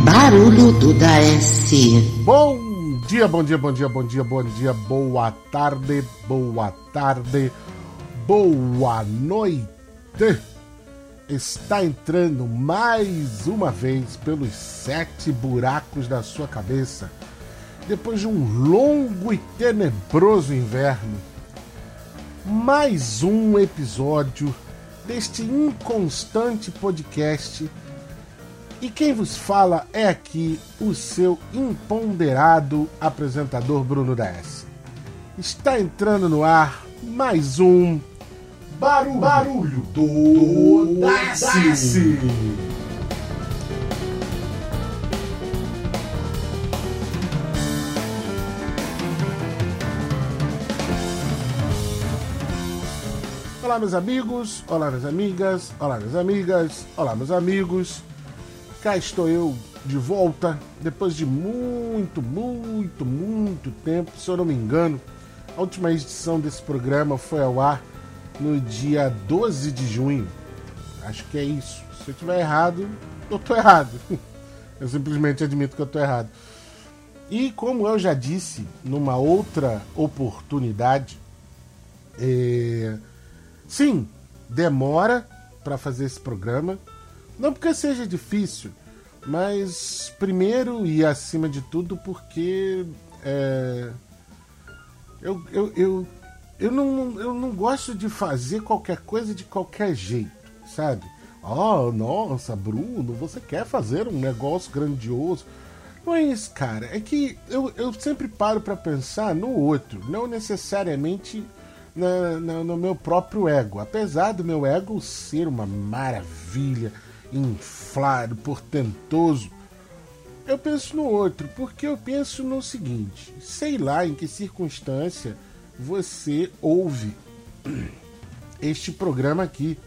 Barulho do Daes. Bom dia, bom dia, bom dia, bom dia, bom dia, boa tarde, boa tarde, boa noite. Está entrando mais uma vez pelos sete buracos da sua cabeça, depois de um longo e tenebroso inverno. Mais um episódio deste inconstante podcast e quem vos fala é aqui o seu imponderado apresentador Bruno DS. Está entrando no ar mais um Barulho, Barulho do DS. Olá, meus amigos, olá, minhas amigas, olá, minhas amigas, olá, meus amigos. Cá estou eu de volta, depois de muito, muito, muito tempo, se eu não me engano. A última edição desse programa foi ao ar no dia 12 de junho. Acho que é isso. Se eu estiver errado, eu estou errado. Eu simplesmente admito que eu estou errado. E como eu já disse numa outra oportunidade, é... sim, demora para fazer esse programa não porque seja difícil, mas primeiro e acima de tudo porque é, eu, eu, eu, eu, não, eu não gosto de fazer qualquer coisa de qualquer jeito, sabe? Oh, nossa, Bruno, você quer fazer um negócio grandioso. Não é isso, cara. É que eu, eu sempre paro para pensar no outro, não necessariamente na, na, no meu próprio ego. Apesar do meu ego ser uma maravilha, inflado, portentoso. Eu penso no outro, porque eu penso no seguinte: sei lá em que circunstância você ouve este programa aqui.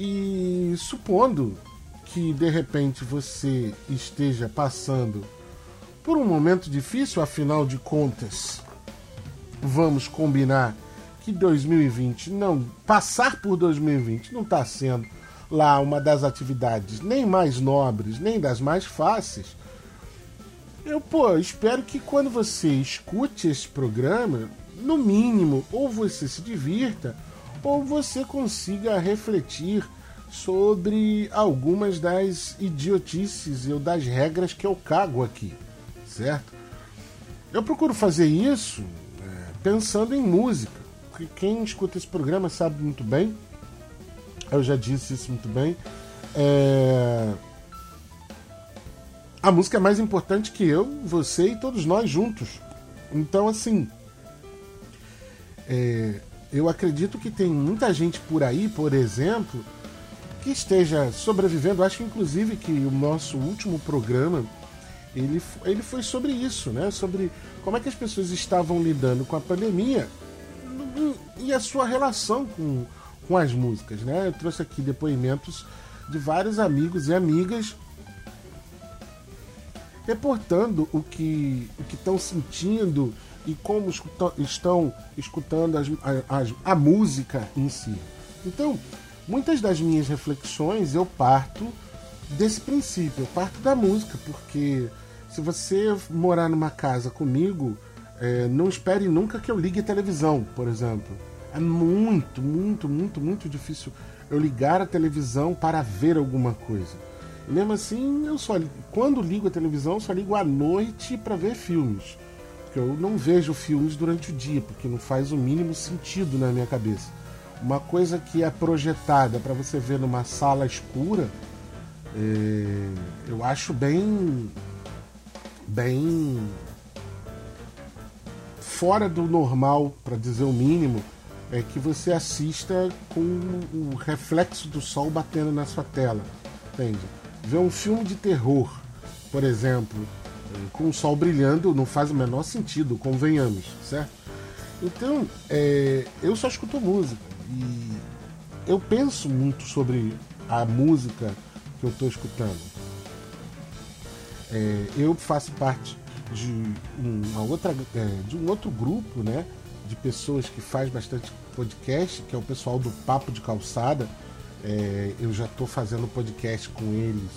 E supondo que de repente você esteja passando por um momento difícil, afinal de contas, vamos combinar que 2020 não passar por 2020 não está sendo lá uma das atividades nem mais nobres, nem das mais fáceis, eu, pô, espero que quando você escute esse programa, no mínimo, ou você se divirta, ou você consiga refletir sobre algumas das idiotices ou das regras que eu cago aqui, certo? Eu procuro fazer isso é, pensando em música, porque quem escuta esse programa sabe muito bem eu já disse isso muito bem. É... A música é mais importante que eu, você e todos nós juntos. Então, assim. É... Eu acredito que tem muita gente por aí, por exemplo, que esteja sobrevivendo. Acho, inclusive, que o nosso último programa ele, ele foi sobre isso, né? Sobre como é que as pessoas estavam lidando com a pandemia e a sua relação com com as músicas, né? Eu trouxe aqui depoimentos de vários amigos e amigas reportando o que o estão sentindo e como estão escutando as, as, a música em si. Então, muitas das minhas reflexões eu parto desse princípio, eu parto da música, porque se você morar numa casa comigo, é, não espere nunca que eu ligue a televisão, por exemplo. É muito, muito, muito, muito difícil eu ligar a televisão para ver alguma coisa. E mesmo assim, eu só quando ligo a televisão, eu só ligo à noite para ver filmes. Porque eu não vejo filmes durante o dia, porque não faz o mínimo sentido na minha cabeça. Uma coisa que é projetada para você ver numa sala escura, é, eu acho bem bem fora do normal, para dizer o mínimo, é que você assista com o reflexo do sol batendo na sua tela, entende? Ver um filme de terror, por exemplo, com o sol brilhando não faz o menor sentido, convenhamos, certo? Então, é, eu só escuto música e eu penso muito sobre a música que eu estou escutando. É, eu faço parte de uma outra, é, de um outro grupo, né? De pessoas que faz bastante podcast, que é o pessoal do Papo de Calçada. É, eu já estou fazendo podcast com eles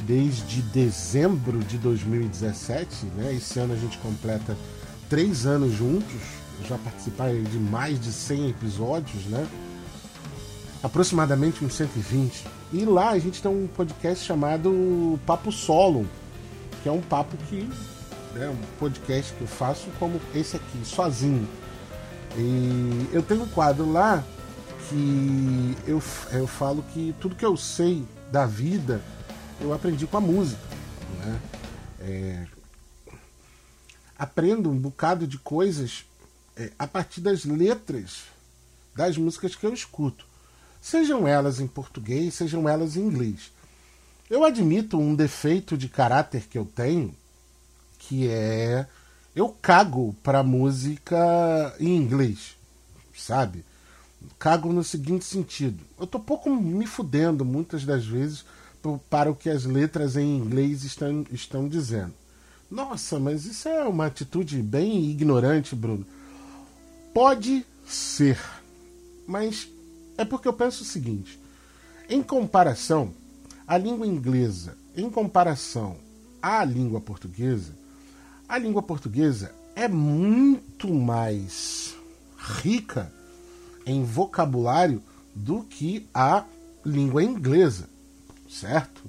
desde dezembro de 2017, né? Esse ano a gente completa três anos juntos, eu já participei de mais de 100 episódios, né? Aproximadamente uns 120. E lá a gente tem um podcast chamado Papo Solo, que é um papo que é um podcast que eu faço como esse aqui, sozinho. E eu tenho um quadro lá que eu, eu falo que tudo que eu sei da vida eu aprendi com a música. Né? É, aprendo um bocado de coisas é, a partir das letras das músicas que eu escuto. Sejam elas em português, sejam elas em inglês. Eu admito um defeito de caráter que eu tenho, que é eu cago para música em inglês, sabe? Cago no seguinte sentido. Eu tô pouco me fudendo muitas das vezes para o que as letras em inglês estão, estão dizendo. Nossa, mas isso é uma atitude bem ignorante, Bruno. Pode ser, mas é porque eu penso o seguinte: em comparação, a língua inglesa, em comparação à língua portuguesa, a língua portuguesa é muito mais rica em vocabulário do que a língua inglesa, certo?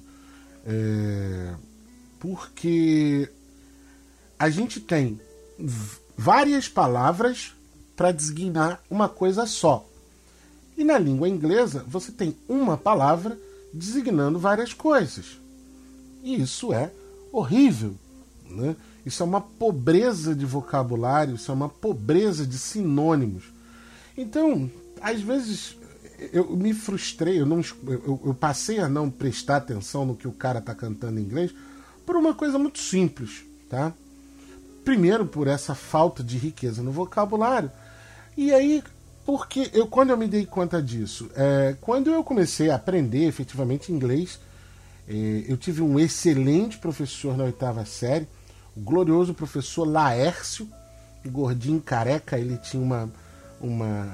É, porque a gente tem várias palavras para designar uma coisa só. E na língua inglesa você tem uma palavra designando várias coisas. E isso é horrível. Né? Isso é uma pobreza de vocabulário, isso é uma pobreza de sinônimos. Então, às vezes eu me frustrei, eu, não, eu, eu passei a não prestar atenção no que o cara está cantando em inglês por uma coisa muito simples, tá? Primeiro por essa falta de riqueza no vocabulário e aí porque eu quando eu me dei conta disso, é, quando eu comecei a aprender efetivamente inglês, é, eu tive um excelente professor na oitava série, o glorioso professor Laércio, gordinho careca, ele tinha uma uma,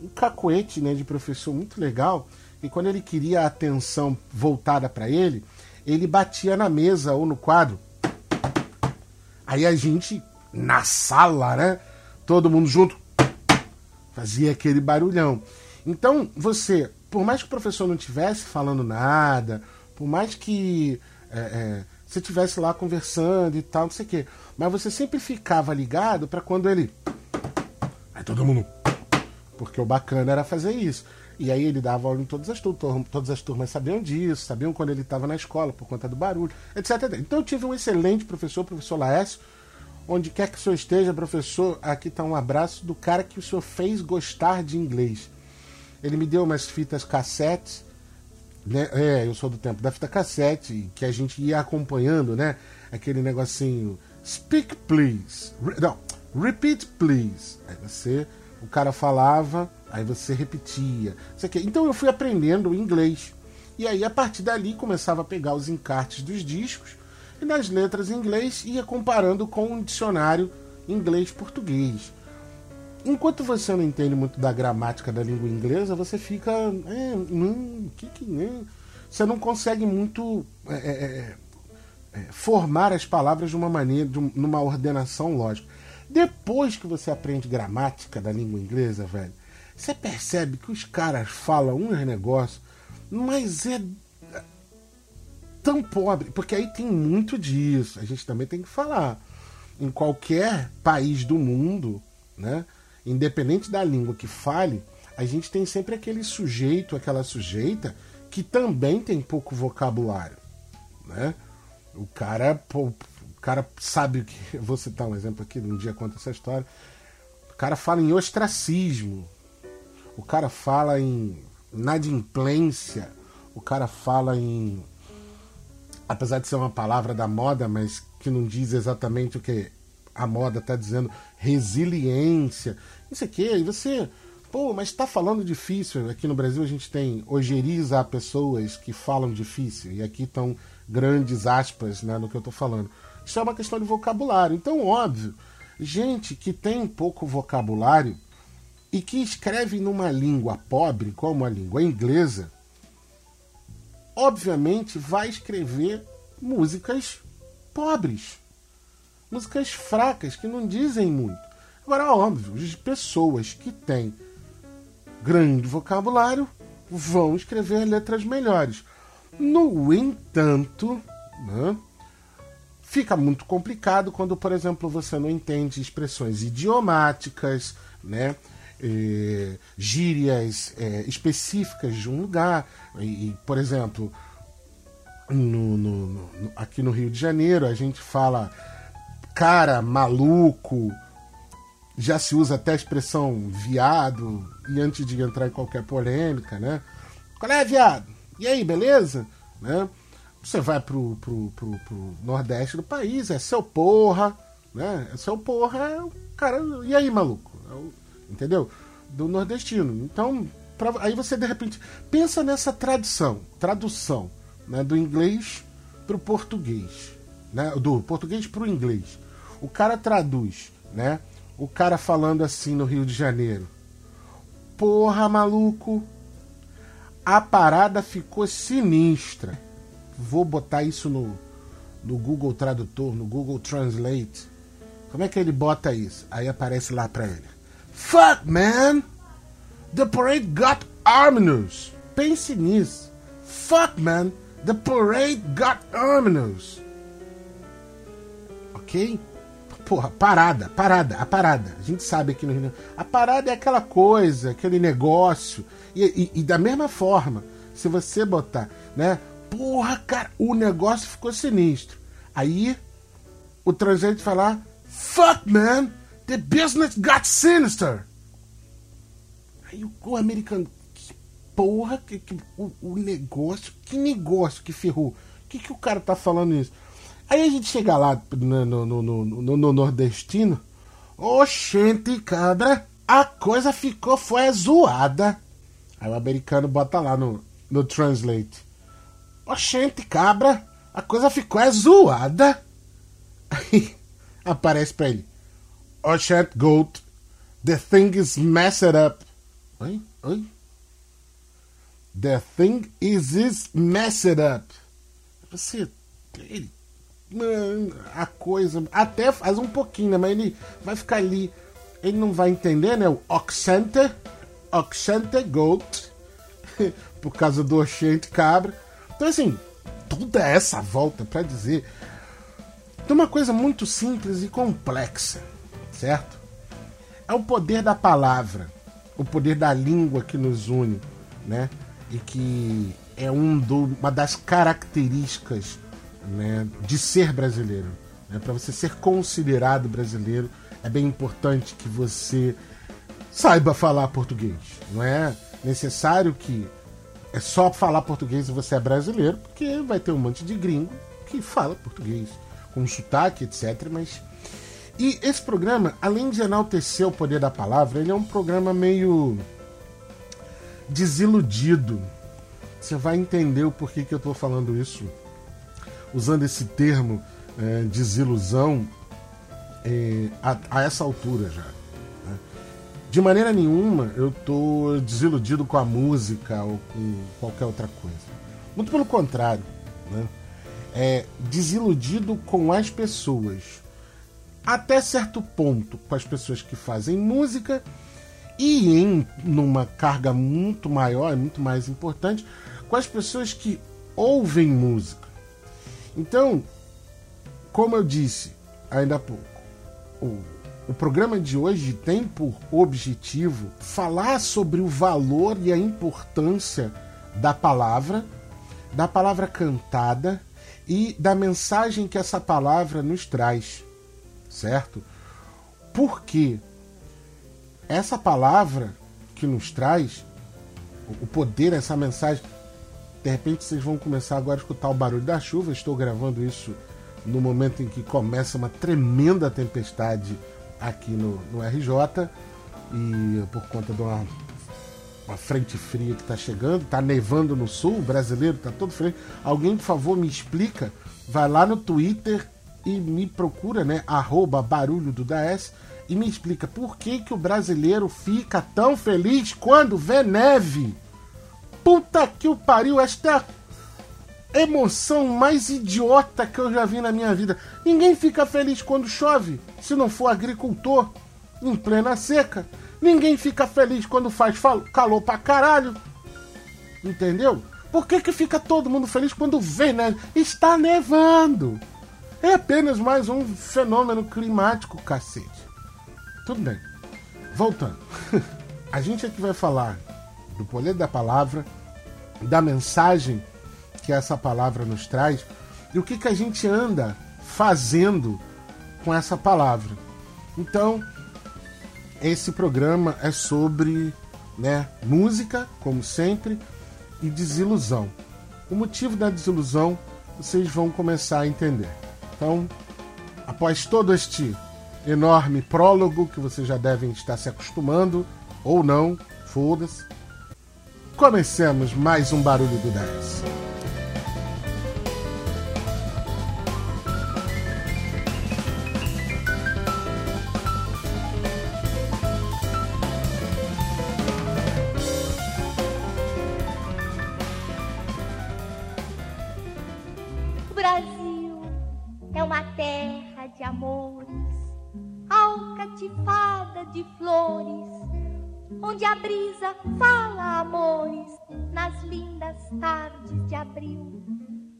um cacoete né, de professor muito legal. E quando ele queria a atenção voltada para ele, ele batia na mesa ou no quadro. Aí a gente, na sala, né? Todo mundo junto, fazia aquele barulhão. Então, você, por mais que o professor não estivesse falando nada, por mais que é, é, você estivesse lá conversando e tal, não sei o quê, mas você sempre ficava ligado para quando ele todo mundo. Porque o bacana era fazer isso. E aí ele dava aula em todas as turmas, todas as turmas sabiam disso, sabiam quando ele estava na escola por conta do barulho, etc. Então eu tive um excelente professor, o professor Laércio, onde quer que o senhor esteja, professor, aqui está um abraço do cara que o senhor fez gostar de inglês. Ele me deu umas fitas cassete, né? É, eu sou do tempo da fita cassete, que a gente ia acompanhando, né? Aquele negocinho, speak please. Não, Repeat, please. Aí você, o cara falava, aí você repetia. Então eu fui aprendendo inglês. E aí, a partir dali, começava a pegar os encartes dos discos e nas letras em inglês ia comparando com um dicionário inglês-português. Enquanto você não entende muito da gramática da língua inglesa, você fica. É, hum, que, que, né? Você não consegue muito é, é, é, é formar as palavras de uma maneira, de uma ordenação lógica. Depois que você aprende gramática da língua inglesa, velho, você percebe que os caras falam uns negócios, mas é tão pobre, porque aí tem muito disso. A gente também tem que falar. Em qualquer país do mundo, né, independente da língua que fale, a gente tem sempre aquele sujeito, aquela sujeita que também tem pouco vocabulário, né? O cara, pô, cara sabe que. Vou citar um exemplo aqui, um dia conta essa história. O cara fala em ostracismo. O cara fala em inadimplência. O cara fala em. Apesar de ser uma palavra da moda, mas que não diz exatamente o que a moda está dizendo, resiliência, isso aqui, e você, pô, mas está falando difícil. Aqui no Brasil a gente tem ojeriza pessoas que falam difícil, e aqui estão grandes aspas né, no que eu estou falando. Isso é uma questão de vocabulário. Então, óbvio, gente que tem pouco vocabulário e que escreve numa língua pobre, como a língua inglesa, obviamente, vai escrever músicas pobres, músicas fracas que não dizem muito. Agora, óbvio, as pessoas que têm grande vocabulário vão escrever letras melhores. No entanto, né, fica muito complicado quando, por exemplo, você não entende expressões idiomáticas, né? Eh, gírias eh, específicas de um lugar. E, e por exemplo, no, no, no, aqui no Rio de Janeiro a gente fala cara, maluco, já se usa até a expressão viado, e antes de entrar em qualquer polêmica, né? Qual é, viado? E aí, beleza? Né? Você vai pro, pro, pro, pro nordeste do país, é seu porra, né? É seu porra, é o cara. E aí, maluco? É o, entendeu? Do nordestino. Então, pra, aí você de repente pensa nessa tradição, tradução, né? Do inglês pro português, né? Do português pro inglês. O cara traduz, né? O cara falando assim no Rio de Janeiro. Porra, maluco. A parada ficou sinistra. Vou botar isso no, no Google Tradutor, no Google Translate. Como é que ele bota isso? Aí aparece lá pra ele. Fuck, man! The parade got ominous. Pense nisso. Fuck, man! The parade got ominous. Ok? Porra, parada, parada, a parada. A gente sabe aqui no Rio. A parada é aquela coisa, aquele negócio. E, e, e, da mesma forma, se você botar, né? Porra, cara, o negócio ficou sinistro. Aí o translate falar: Fuck, man, the business got sinister. Aí o, o americano, que porra, que, que, o, o negócio, que negócio que ferrou. O que, que o cara tá falando isso? Aí a gente chega lá no, no, no, no, no nordestino. Oxente, cabra, a coisa ficou, foi zoada. Aí o americano bota lá no, no translate. Oxente, cabra, a coisa ficou é zoada. Aí aparece pra ele. Oxente, goat, the thing is messed up. Oi? Oi? The thing is, is messed up. Você. Ele a coisa. Até faz um pouquinho, né? Mas ele vai ficar ali. Ele não vai entender, né? O Oxenter, Oxenter Goat, por causa do Oxente Cabra. Então, assim, toda essa volta para dizer de uma coisa muito simples e complexa, certo? É o poder da palavra, o poder da língua que nos une, né? E que é um do, uma das características né, de ser brasileiro. Né? Para você ser considerado brasileiro, é bem importante que você saiba falar português. Não é necessário que é só falar português e você é brasileiro, porque vai ter um monte de gringo que fala português com sotaque, etc. Mas e esse programa, além de enaltecer o poder da palavra, ele é um programa meio desiludido. Você vai entender o porquê que eu estou falando isso usando esse termo é, desilusão é, a, a, essa altura já. Né? De maneira nenhuma eu estou desiludido com a música ou com qualquer outra coisa. Muito pelo contrário. Né? É, desiludido com as pessoas. Até certo ponto, com as pessoas que fazem música e em numa carga muito maior, muito mais importante, com as pessoas que ouvem música. Então, como eu disse ainda há pouco, o, o programa de hoje tem por objetivo falar sobre o valor e a importância da palavra, da palavra cantada e da mensagem que essa palavra nos traz, certo? Porque essa palavra que nos traz, o poder, essa mensagem, de repente vocês vão começar agora a escutar o barulho da chuva. Estou gravando isso no momento em que começa uma tremenda tempestade aqui no, no RJ e por conta de uma, uma frente fria que está chegando, está nevando no sul, o brasileiro está todo frio. Alguém, por favor, me explica. Vai lá no Twitter e me procura, né? Arroba barulho do Daes e me explica por que, que o brasileiro fica tão feliz quando vê neve. Puta que o pariu, esta é emoção mais idiota que eu já vi na minha vida. Ninguém fica feliz quando chove, se não for agricultor, em plena seca. Ninguém fica feliz quando faz calor pra caralho. Entendeu? Por que, que fica todo mundo feliz quando vê, né? Está nevando. É apenas mais um fenômeno climático, cacete. Tudo bem. Voltando. A gente aqui vai falar do poder da palavra, da mensagem que essa palavra nos traz e o que, que a gente anda fazendo com essa palavra. Então, esse programa é sobre né, música, como sempre, e desilusão. O motivo da desilusão vocês vão começar a entender. Então, após todo este enorme prólogo que vocês já devem estar se acostumando, ou não, foda-se, Comecemos mais um Barulho do 10. O Brasil é uma terra de amores, alcativada de flores onde a brisa fala amores nas lindas tardes de abril.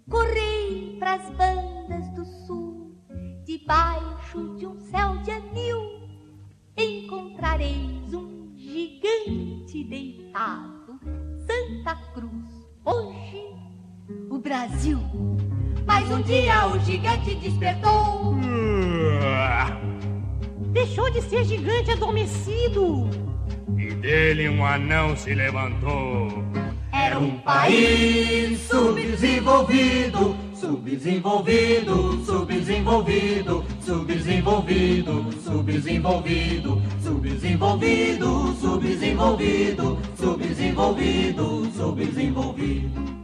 Correi pras bandas do sul, debaixo de um céu de anil, encontrareis um gigante deitado, Santa Cruz, hoje o Brasil. Mas um dia o gigante despertou. Deixou de ser gigante adormecido e dele um anão se levantou. Era um país subdesenvolvido, subdesenvolvido, subdesenvolvido, subdesenvolvido, subdesenvolvido, subdesenvolvido, subdesenvolvido, subdesenvolvido, subdesenvolvido.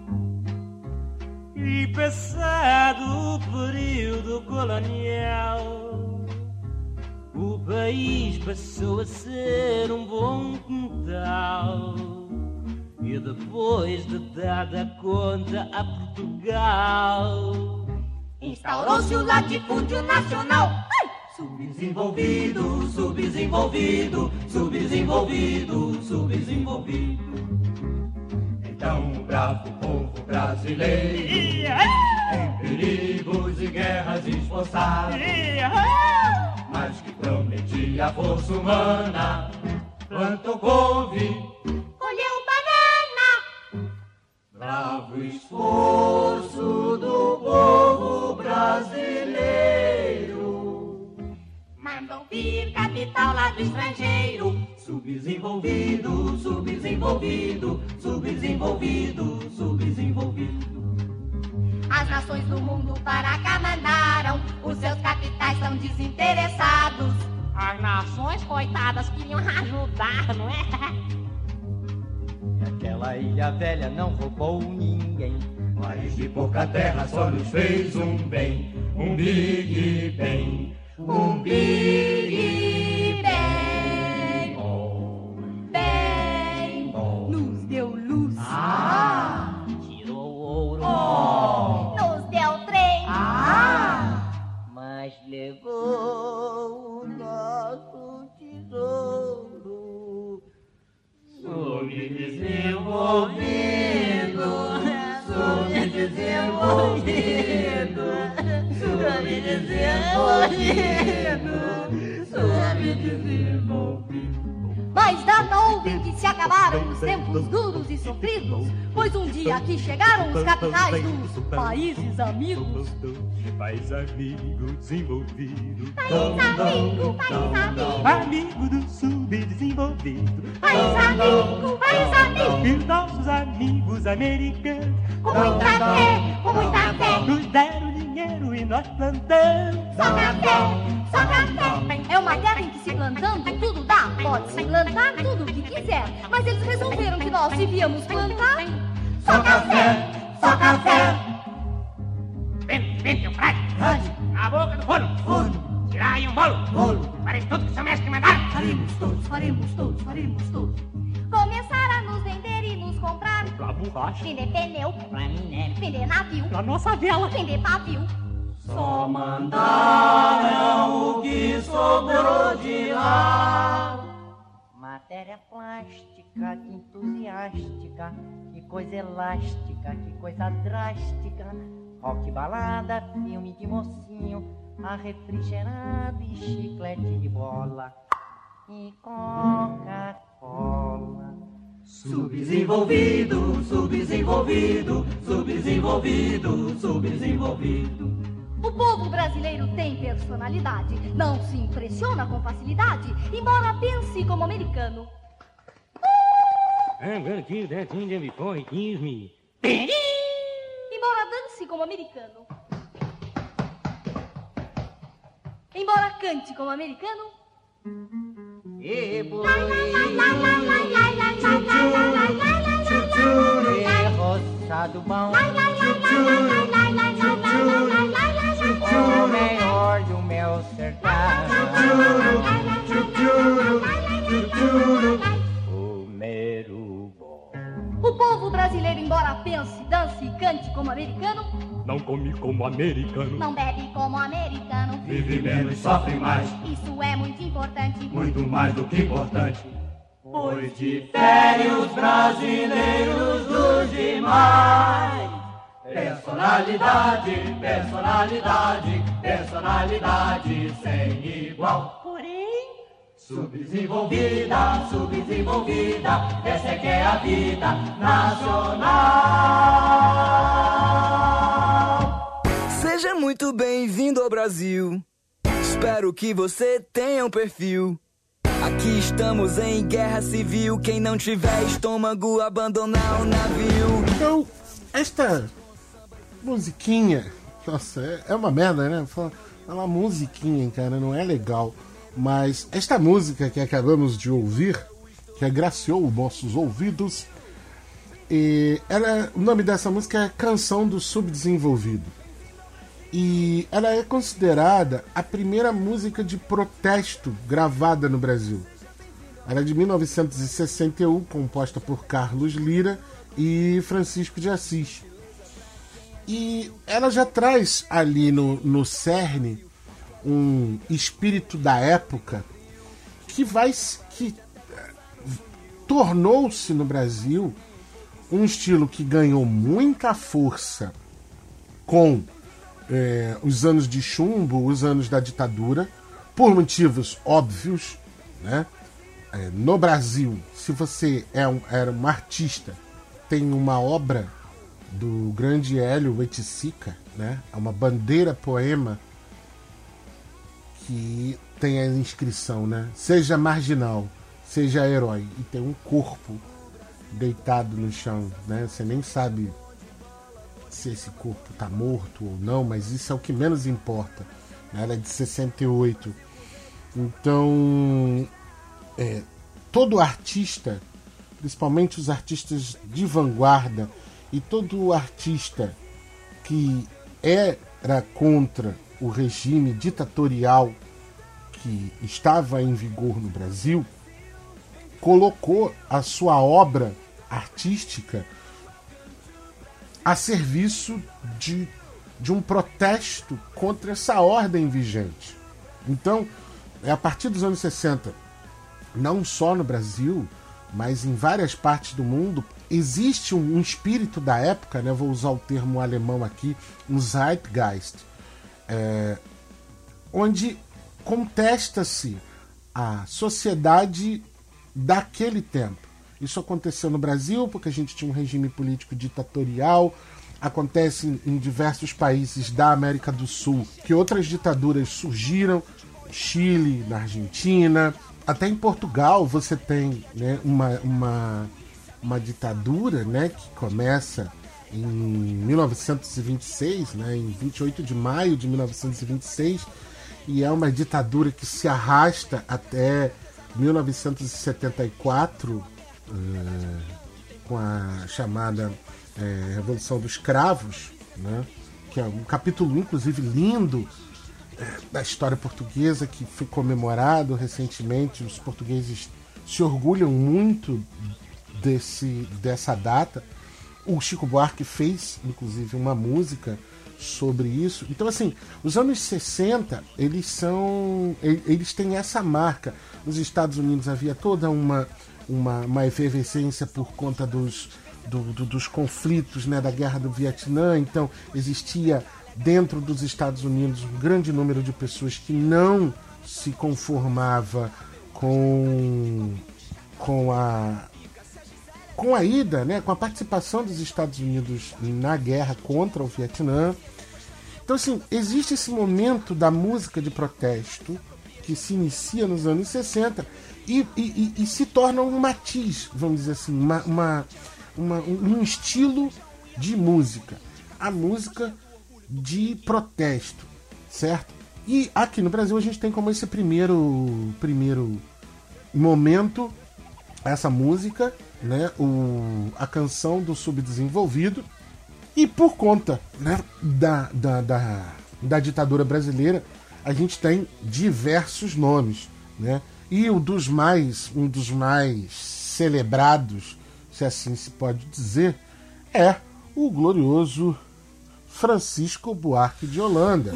E passado o período colonial o país passou a ser um bom quintal. E depois de dada conta a Portugal, instaurou-se o latifúndio nacional. Subdesenvolvido, subdesenvolvido, subdesenvolvido, subdesenvolvido. Então o bravo povo brasileiro, em perigos e guerras esforçados mas que prometia a força humana. Plantou couve, colheu banana. Bravo esforço do povo brasileiro. Mandam vir capital lá do estrangeiro. Subdesenvolvido, subdesenvolvido, subdesenvolvido, subdesenvolvido. As nações do mundo para cá mandaram, os seus capitais são desinteressados. As nações, coitadas, queriam ajudar, não é? E aquela ilha velha não roubou ninguém. Mas de pouca terra só nos fez um bem, um big bem, um big bem. Oh mas levou o nosso tesouro. Subdesenvolvido, subdesenvolvido, subdesenvolvido, subdesenvolvido. Mas dá ouvem que se acabaram os tempos duros e sofridos, pois um dia aqui chegaram os capitais dos países amigos. País amigo desenvolvido. País amigo, país amigo. Amigo do subdesenvolvido. País amigo, país amigo. E os nossos amigos americanos. Com muita fé, com muita fé. Nos deram dinheiro e nós plantamos. Só café, só café. É uma terra em que se plantando tudo dá. Pode-se plantar tudo o que quiser. Mas eles resolveram que nós devíamos plantar só café, só café. Vem, vem, teu prato. Na boca do forno. Forno. Tirar aí um bolo. Bolo. Farei tudo que seu mestre mandar. Faremos todos, faremos todos, faremos todos. Começar a nos vender e nos nos comprar. Pra borracha. Vender pneu. Pra minério. Vender navio. Pra nossa vela. Vender pavio. Só mandaram o que sobrou de lá. Matéria plástica, que entusiástica, que coisa elástica, que coisa drástica. Rock balada, filme de mocinho, a e chiclete de bola. E Coca-Cola. Subdesenvolvido, subdesenvolvido, subdesenvolvido, subdesenvolvido. O povo brasileiro tem personalidade, não se impressiona com facilidade, embora pense como americano. Embora dance como americano. Embora cante como americano. E roçado bom. O melhor do meu sertão. O mero bom. O povo brasileiro, embora pense, dance e cante como americano, Não come como americano. não bebe como americano. Vive menos, sofre mais, Isso é muito importante. muito mais do que importante. Pois difere os brasileiros dos demais. Personalidade, personalidade, personalidade sem igual. Porém, Subdesenvolvida, subdesenvolvida, essa é que é a vida nacional. Seja muito bem-vindo ao Brasil. Espero que você tenha um perfil. Aqui estamos em guerra civil. Quem não tiver estômago, abandonar o navio. Então, esta musiquinha, nossa, é, é uma merda, né? Fala, fala musiquinha, cara, não é legal. Mas esta música que acabamos de ouvir, que agraciou os nossos ouvidos, e ela, o nome dessa música é Canção do Subdesenvolvido. E ela é considerada a primeira música de protesto gravada no Brasil. Ela é de 1961, composta por Carlos Lira e Francisco de Assis. E ela já traz ali no, no cerne um espírito da época que vai que eh, tornou-se no Brasil um estilo que ganhou muita força com eh, os anos de chumbo, os anos da ditadura, por motivos óbvios, né? Eh, no Brasil, se você é um, era um artista, tem uma obra do grande Hélio Weitzica, né? É uma bandeira poema que tem a inscrição, né? Seja marginal, seja herói. E tem um corpo deitado no chão, né? Você nem sabe se esse corpo tá morto ou não, mas isso é o que menos importa. Né? Ela é de 68. Então, é, todo artista, principalmente os artistas de vanguarda, e todo artista que era contra o regime ditatorial que estava em vigor no Brasil, colocou a sua obra artística a serviço de, de um protesto contra essa ordem vigente. Então, é a partir dos anos 60, não só no Brasil, mas em várias partes do mundo, existe um, espírito da época, né? vou usar o termo alemão aqui, um Zeitgeist, é, onde contesta-se a sociedade daquele tempo. Isso aconteceu no Brasil porque a gente tinha um regime político ditatorial. Acontece em, em diversos países da América do Sul que outras ditaduras surgiram, Chile, na Argentina, até em Portugal você tem né, uma, uma, uma ditadura né, que começa em 1926, né, em 28 de maio de 1926, e é uma ditadura que se arrasta até 1974, eh, com a chamada eh, Revolução dos Cravos, né, que é um capítulo, inclusive, lindo eh, da história portuguesa que foi comemorado recentemente. Os portugueses se orgulham muito desse, dessa data. O Chico Buarque fez, inclusive, uma música sobre isso. Então, assim, os anos 60, eles são. Eles têm essa marca. Nos Estados Unidos havia toda uma, uma, uma efervescência por conta dos, do, do, dos conflitos né, da guerra do Vietnã. Então, existia dentro dos Estados Unidos um grande número de pessoas que não se conformava com, com a com a ida, né, com a participação dos Estados Unidos na guerra contra o Vietnã. Então, assim, existe esse momento da música de protesto que se inicia nos anos 60 e, e, e se torna um matiz, vamos dizer assim, uma, uma, uma, um estilo de música. A música de protesto, certo? E aqui no Brasil a gente tem como esse primeiro, primeiro momento essa música, né? O, a canção do subdesenvolvido. E por conta né, da, da, da, da ditadura brasileira, a gente tem diversos nomes, né? E o dos mais, um dos mais celebrados, se assim se pode dizer, é o glorioso Francisco Buarque de Holanda.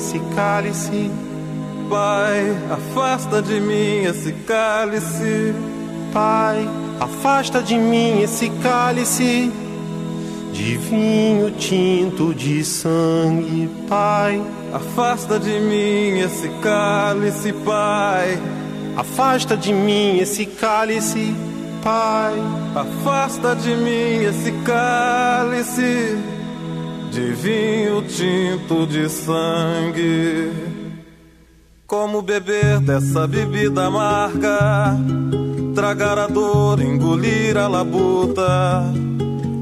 Esse cálice Pai, afasta de mim esse cálice. Pai, afasta de mim esse cálice de vinho tinto de sangue, Pai. Afasta de mim esse cálice, Pai. Afasta de mim esse cálice, Pai. Afasta de mim esse cálice de vinho tinto de sangue. Como beber dessa bebida amarga, tragar a dor, engolir a labuta.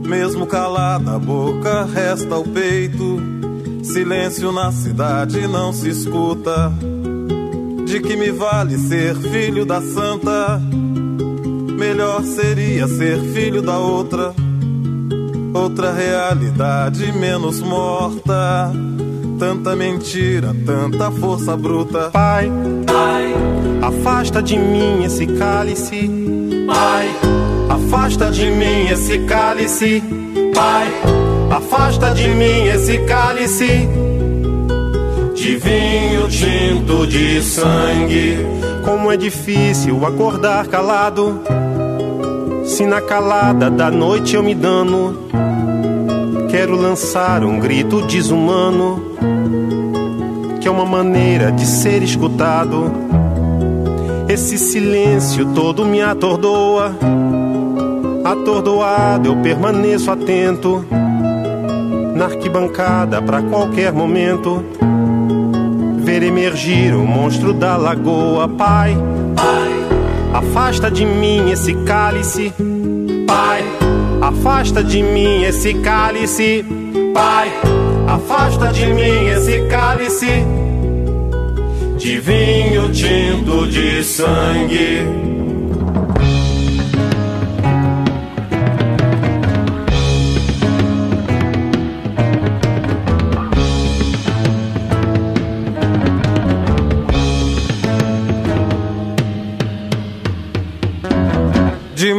Mesmo calada a boca, resta o peito. Silêncio na cidade não se escuta. De que me vale ser filho da santa? Melhor seria ser filho da outra. Outra realidade menos morta tanta mentira, tanta força bruta. Pai, Pai, afasta de mim esse cálice. Pai, afasta de mim esse cálice. Pai, afasta de mim esse cálice de vinho tinto de sangue. Como é difícil acordar calado. Se na calada da noite eu me dano, quero lançar um grito desumano que é uma maneira de ser escutado. Esse silêncio todo me atordoa. Atordoado eu permaneço atento. Na arquibancada para qualquer momento. Ver emergir o monstro da lagoa. Pai, afasta de mim esse cálice. Pai, afasta de mim esse cálice. Pai, afasta de mim esse cálice de vinho tinto de sangue.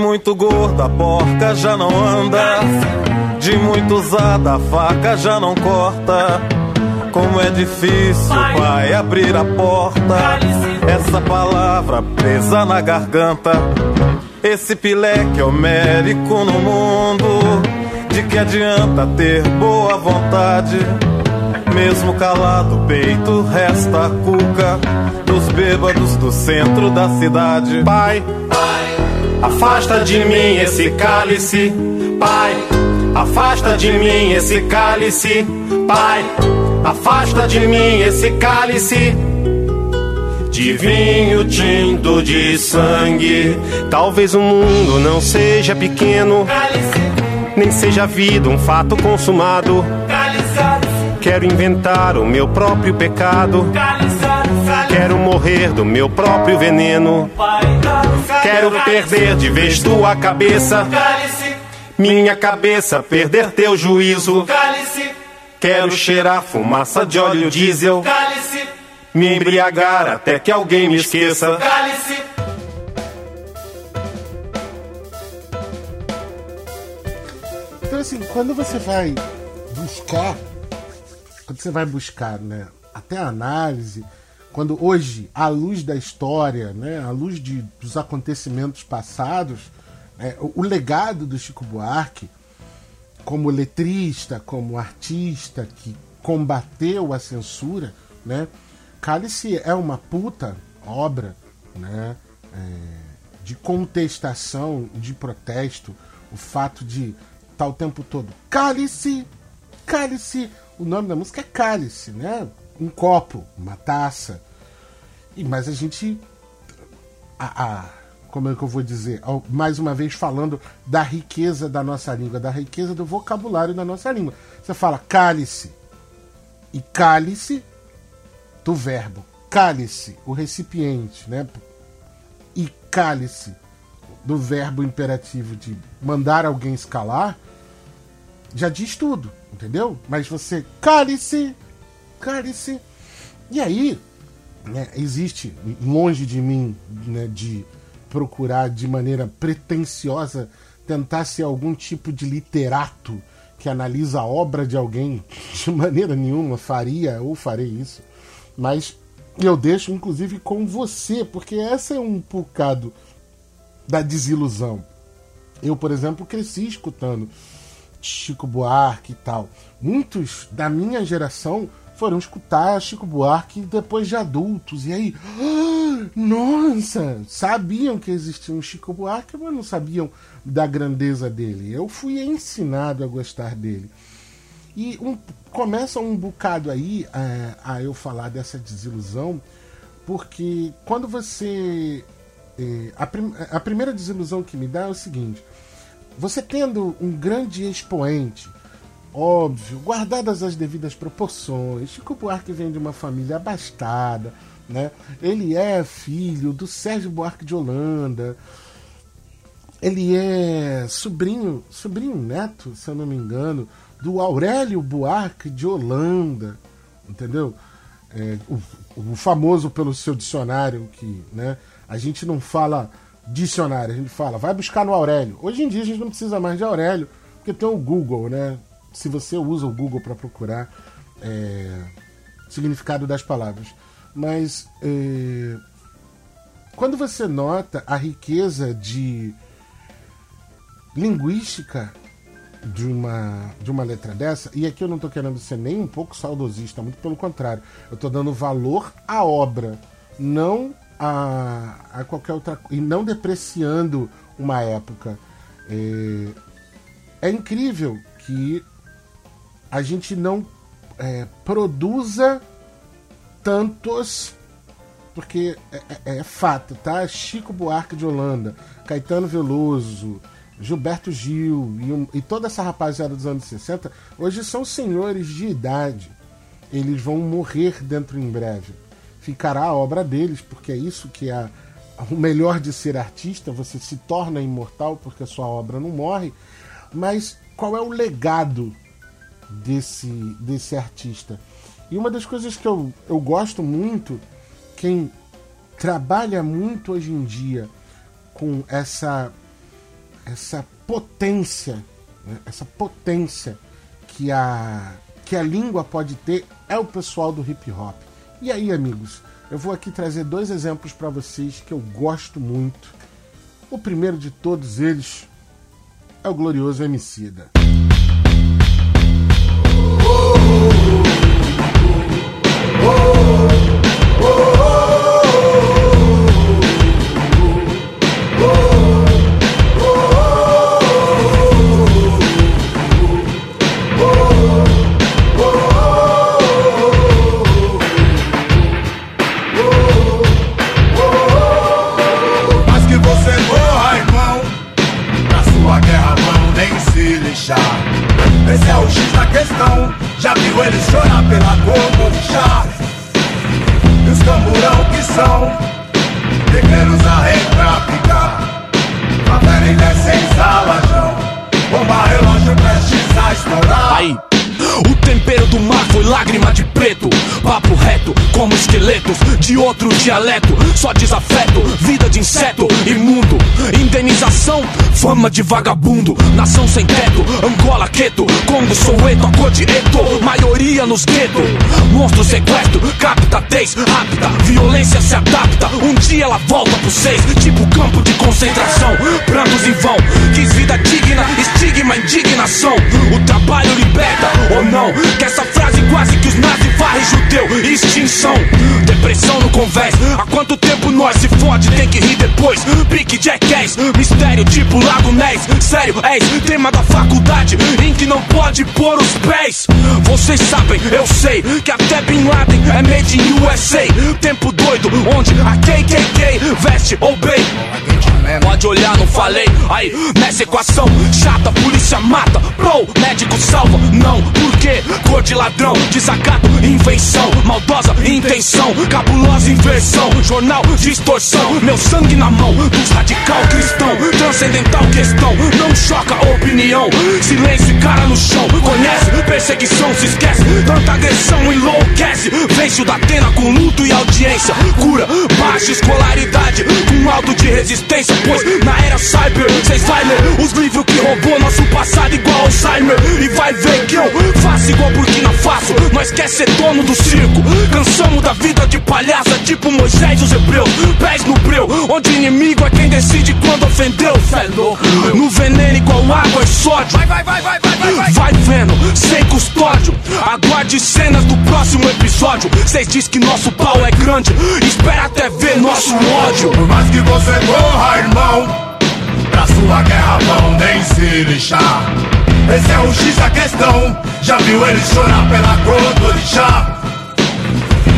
Muito gorda a porca já não anda. De muito usada a faca já não corta. Como é difícil, pai, abrir a porta. Essa palavra presa na garganta. Esse pileque homérico no mundo. De que adianta ter boa vontade? Mesmo calado o peito, resta a cuca dos bêbados do centro da cidade. Pai, pai, afasta de mim esse cálice. Pai, afasta de mim esse cálice. Pai, afasta de mim esse cálice de vinho tinto de sangue. Talvez o mundo não seja pequeno, cálice. nem seja a vida um fato consumado. Cálice. Quero inventar o meu próprio pecado. Quero morrer do meu próprio veneno. Quero perder de vez tua cabeça. Minha cabeça, perder teu juízo. Quero cheirar fumaça de óleo diesel. Me embriagar até que alguém me esqueça. Então, assim, quando você vai buscar, quando você vai buscar, né, até a análise, quando hoje, à luz da história, né, à luz de, dos acontecimentos passados, é, o, o legado do Chico Buarque, como letrista, como artista que combateu a censura, né? Cálice é uma puta obra, né? É, de contestação, de protesto, o fato de estar tá o tempo todo cálice, cálice, o nome da música é cálice, né? Um copo, uma taça. E mas a gente a, a como é que eu vou dizer? Mais uma vez falando da riqueza da nossa língua, da riqueza do vocabulário da nossa língua. Você fala cálice. E cálice do verbo. Cálice, o recipiente, né? E cálice do verbo imperativo de mandar alguém escalar, já diz tudo, entendeu? Mas você cálice, cálice. E aí, né, existe longe de mim né, de procurar de maneira pretensiosa tentar ser algum tipo de literato que analisa a obra de alguém. De maneira nenhuma faria ou farei isso. Mas eu deixo inclusive com você, porque essa é um bocado da desilusão. Eu, por exemplo, cresci escutando Chico Buarque e tal. Muitos da minha geração foram escutar Chico Buarque depois de adultos. E aí, nossa, sabiam que existia um Chico Buarque, mas não sabiam da grandeza dele. Eu fui ensinado a gostar dele. E um, começa um bocado aí é, a eu falar dessa desilusão, porque quando você. É, a, prim, a primeira desilusão que me dá é o seguinte: você tendo um grande expoente óbvio, guardadas as devidas proporções. Chico Buarque vem de uma família abastada, né? Ele é filho do Sérgio Buarque de Holanda. Ele é sobrinho, sobrinho neto, se eu não me engano, do Aurélio Buarque de Holanda, entendeu? É, o, o, famoso pelo seu dicionário que, né? A gente não fala dicionário, a gente fala, vai buscar no Aurélio. Hoje em dia a gente não precisa mais de Aurélio, porque tem o Google, né? Se você usa o Google para procurar é, significado das palavras. Mas é, quando você nota a riqueza de linguística de uma, de uma letra dessa, e aqui eu não estou querendo ser nem um pouco saudosista, muito pelo contrário, eu estou dando valor à obra, não a, a qualquer outra e não depreciando uma época. É, é incrível que a gente não é, produza tantos. Porque é, é, é, fato, tá? Chico Buarque de Holanda, Caetano Veloso, Gilberto Gil e, e toda essa rapaziada dos anos 60 hoje são senhores de idade. Eles vão morrer dentro em breve. Ficará a obra deles, porque é isso que é o melhor de ser artista, você se torna imortal porque a sua obra não morre. Mas qual é o legado desse, desse artista. E uma das coisas que eu, eu gosto muito, quem trabalha muito hoje em dia com essa, essa potência, né? essa potência que a, que a língua pode ter, é o pessoal do hip hop. E aí, amigos, eu vou aqui trazer dois exemplos para vocês que eu gosto muito. O primeiro de todos eles é o glorioso Emicida. Se lixar. o X da questão. Já viu eles chorar pela cor do orixá? Os camburão que são guerreiros a picar. Favela em sem salajão. Bomba relógio prestes a estourar. Aí. O tempero do mar foi lágrima de preto. Papo reto, como esqueletos de outro dialeto. Só desafeto, vida de inseto imundo. Indenização, fama de vagabundo. Nação sem teto, Angola, Queto. Congo, Soweto, a cor de Eto. Maioria nos gueto. Monstro sequestro, capta, tez, rápida. Violência se adapta. Um dia ela volta pro seis. Tipo campo de concentração. Prantos em vão. Quis vida digna, estigma, indignação. O trabalho liberta ou Que essa frase quase que os nazis varrem judeu. Extinção, depressão no convés. Há quanto tempo nós se fode, tem que rir depois. Pique jackass, mistério tipo Lago Ness. Sério, és tema da faculdade em que não pode pôr os pés. Vocês sabem, eu sei que até Bin Laden é made in USA. Tempo doido, onde a KKK veste ou bem. Pode olhar, não falei. Aí, nessa equação chata, polícia mata. Pro, médico salva. Não, por quê? Cor de ladrão, desacato, invenção. Maldosa intenção, cabulosa inversão. Jornal, distorção. Meu sangue na mão dos radical cristão. Transcendental questão, não choca opinião. Silêncio e cara no chão. Conhece, perseguição, se esquece. Tanta agressão enlouquece. Vence o da Atena com luto e audiência. Cura, baixa escolaridade. Com alto de resistência. Pois na era cyber, cês vai ler os livros que roubou nosso passado igual Alzheimer. E vai ver que eu faço igual Burkina Faso. Nós quer ser dono do circo. Cansamos da vida de palhaça, tipo Moisés e os hebreus. Pés no breu, onde inimigo é quem decide quando ofendeu. Louco. No veneno igual água e sódio. Vai, vai, vai, vai, vai, vai, vai. Vai vendo, sem custódio. Aguarde cenas do próximo episódio. Cês diz que nosso pau é grande. Espera até ver nosso ódio. Por mais que você corra, irmão, pra sua guerra vão nem se lixar. Esse é o X da questão. Já viu eles chorar pela cor do orixá?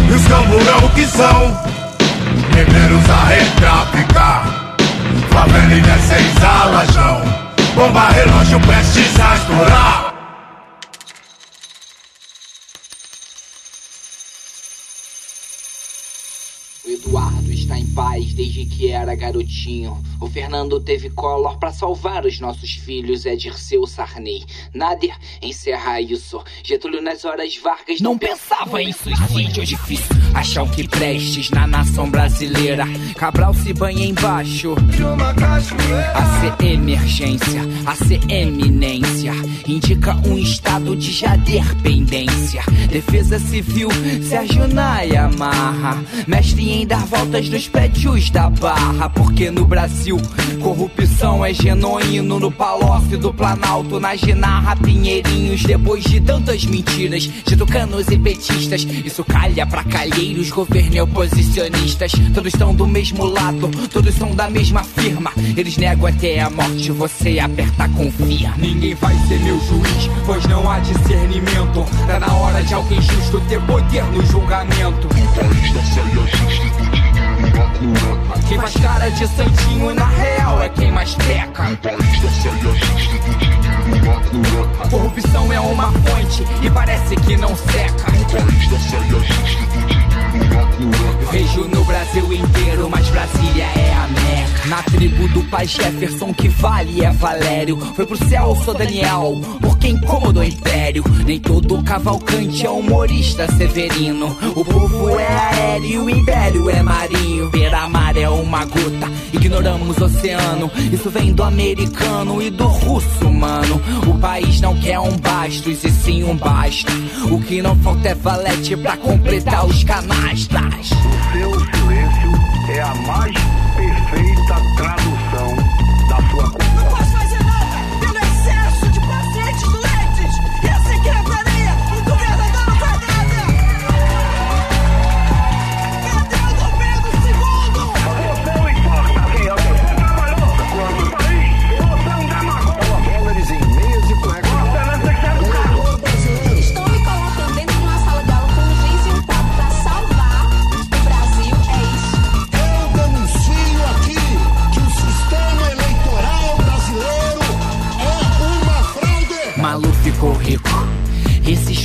E os camburão que são guerreiros a retraficar. Favela e sem alajão. Bomba relógio prestes a estourar. Eduardo está em paz desde que era garotinho. O Fernando teve Collor para salvar os nossos filhos. É Dirceu Sarney. Nader encerra isso. Getúlio nas horas Vargas não, não pensava em suicídio. É difícil achar o que prestes na nação brasileira. Cabral se banha embaixo. A ser emergência, a ser eminência. Indica um estado de já dependência. Defesa civil, Sérgio Naia amarra. Mestre em dar voltas nos prédios da barra. Porque no Brasil, corrupção é genuíno. No Palácio do Planalto, na Ginarra, Pinheirinhos. Depois de tantas mentiras, de tucanos e petistas. Isso calha pra calheiros, governo e oposicionistas. Todos estão do mesmo lado, todos são da mesma firma. Eles negam até a morte, você aperta, confia. Ninguém vai ser meu juiz, pois não há discernimento. Tá na hora de alguém justo ter poder no julgamento. Quem faz cara de santinho na real é quem mais peca. Corrupção é uma fonte e parece que não seca. Vejo no Brasil inteiro, mas Brasília é a meca. Na tribo do pai Jefferson, que vale é Valério. Foi pro céu, sou Daniel, por quem incomodou o império. Nem todo cavalcante é humorista severino. O povo é aéreo, o império é marinho. Beira-mar é uma gota, ignoramos o oceano. Isso vem do americano e do russo, mano. O país não quer um bastos, e sim um basta. O que não falta é valete pra completar os canastas. O seu silêncio é a mais perfeita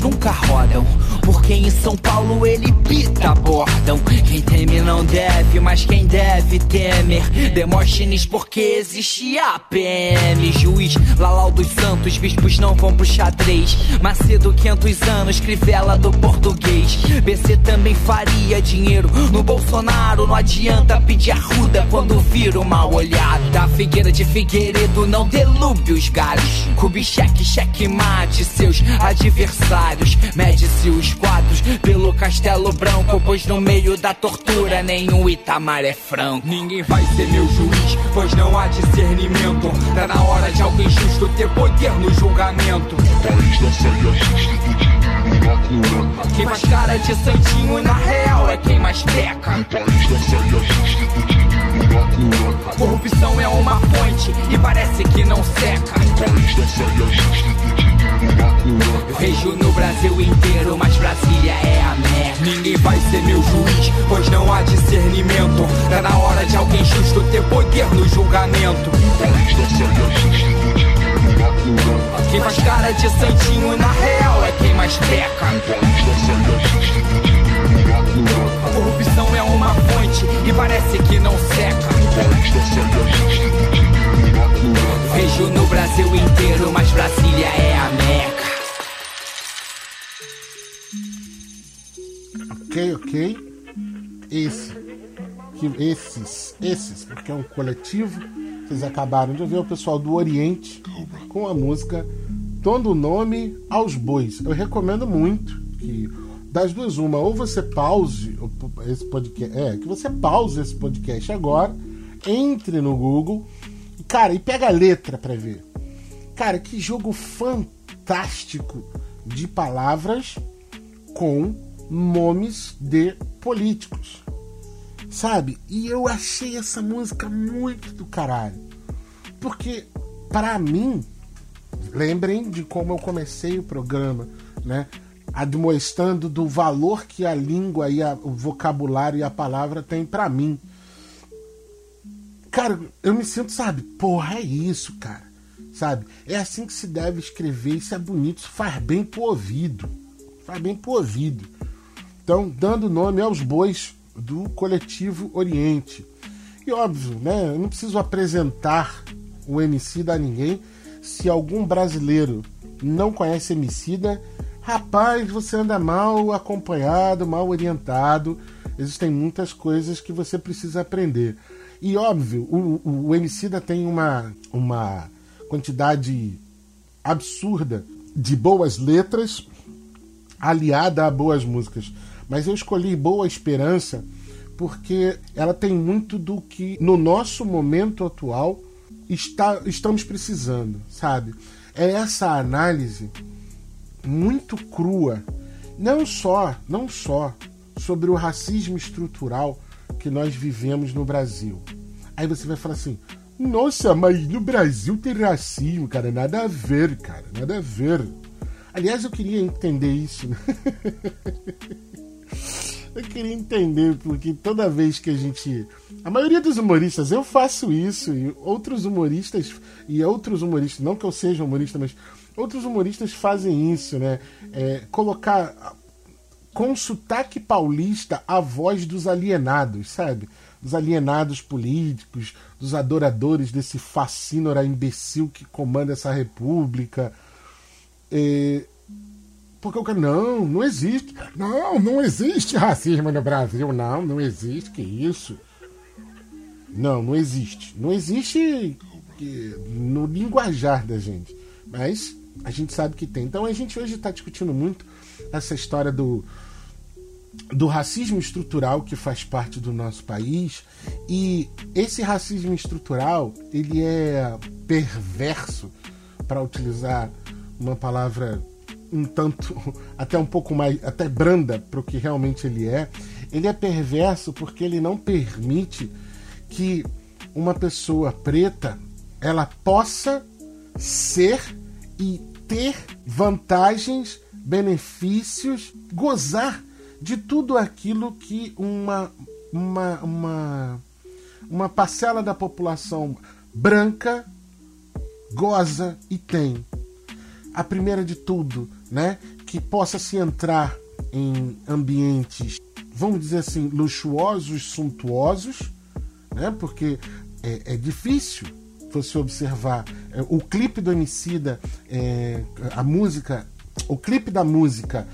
nunca rodam. Porque em São Paulo ele pita bordão. Quem teme não deve, mas quem deve temer. Demóstenes porque existe a PM. Juiz Lalau dos Santos, bispos não vão pro xadrez. Macedo, 500 anos, crivela do português. BC também faria dinheiro no Bolsonaro. Não adianta pedir arruda quando vira uma olhada. Figueira de Figueiredo não delube os galhos. Kubitschek, checkmate seus adversários. Mede-se os pelo Castelo Branco, pois no meio da tortura nenhum Itamar é franco. Ninguém vai ser meu juiz, pois não há discernimento. Tá na hora de alguém justo ter poder no julgamento. País do dinheiro na cura. Quem faz cara de santinho na real é quem mais peca. País da saia justa do dinheiro na cura. Corrupção é uma fonte e parece que não seca. País do dinheiro na cura. Eu vejo no Brasil inteiro, mas Brasília é a meca. Ninguém vai ser meu juiz, pois não há discernimento. Tá na hora de alguém justo ter poder no julgamento. Quem faz cara de santinho na real é quem mais peca. Cura. Corrupção é uma fonte e parece que não seca. Vejo no Brasil inteiro, mas Brasília é a meca. Ok, ok. Esse. Que, esses. Esses, porque é um coletivo. Vocês acabaram de ouvir o pessoal do Oriente com a música Dando Nome aos Bois. Eu recomendo muito que das duas uma, ou você pause esse podcast, é, que você pause esse podcast agora, entre no Google, cara, e pega a letra para ver. Cara, que jogo fantástico de palavras com nomes de políticos. Sabe? E eu achei essa música muito do caralho. Porque, para mim, lembrem de como eu comecei o programa, né? Admoestando do valor que a língua e a, o vocabulário e a palavra tem para mim. Cara, eu me sinto, sabe? Porra, é isso, cara. Sabe? É assim que se deve escrever. Isso é bonito, isso faz bem pro ouvido. Faz bem pro ouvido. Então, dando nome aos bois do coletivo Oriente. E óbvio, né? Eu não preciso apresentar o Emicida a ninguém. Se algum brasileiro não conhece Emicida, rapaz, você anda mal acompanhado, mal orientado. Existem muitas coisas que você precisa aprender. E óbvio, o, o, o Emicida tem uma, uma quantidade absurda de boas letras aliada a boas músicas. Mas eu escolhi Boa Esperança porque ela tem muito do que no nosso momento atual está, estamos precisando, sabe? É essa análise muito crua, não só, não só sobre o racismo estrutural que nós vivemos no Brasil. Aí você vai falar assim: "Nossa, mas no Brasil tem racismo, cara, nada a ver, cara, nada a ver". Aliás, eu queria entender isso. Eu queria entender, porque toda vez que a gente. A maioria dos humoristas, eu faço isso, e outros humoristas, e outros humoristas, não que eu seja humorista, mas outros humoristas fazem isso, né? É, colocar com sotaque paulista a voz dos alienados, sabe? Dos alienados políticos, dos adoradores desse fascínora imbecil que comanda essa república. É, porque o cara, não, não existe. Não, não existe racismo no Brasil, não, não existe, que isso. Não, não existe. Não existe no linguajar da gente. Mas a gente sabe que tem. Então a gente hoje está discutindo muito essa história do, do racismo estrutural que faz parte do nosso país. E esse racismo estrutural, ele é perverso, para utilizar uma palavra um tanto, até um pouco mais, até branda para o que realmente ele é. Ele é perverso porque ele não permite que uma pessoa preta ela possa ser e ter vantagens, benefícios, gozar de tudo aquilo que uma uma, uma, uma parcela da população branca goza e tem. A primeira de tudo, né, que possa se entrar em ambientes, vamos dizer assim, luxuosos, suntuosos, né, porque é, é difícil você observar é, o clipe do Emicida, é, a música, o clipe da música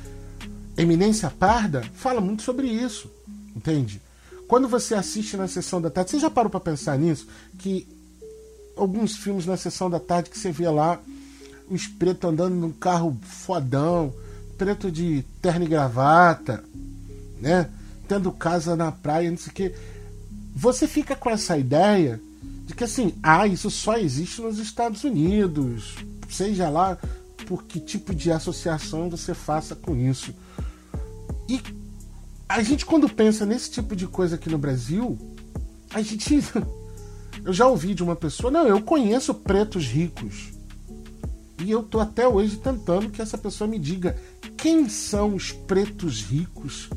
Eminência Parda fala muito sobre isso, entende? Quando você assiste na sessão da tarde, você já parou para pensar nisso? Que alguns filmes na sessão da tarde que você vê lá os pretos andando num carro fodão, preto de terno e gravata, né? Tendo casa na praia, não sei o quê. Você fica com essa ideia de que assim, ah, isso só existe nos Estados Unidos, seja lá por que tipo de associação você faça com isso. E a gente, quando pensa nesse tipo de coisa aqui no Brasil, a gente. Eu já ouvi de uma pessoa, não, eu conheço pretos ricos. E eu tô até hoje tentando que essa pessoa me diga quem são os pretos ricos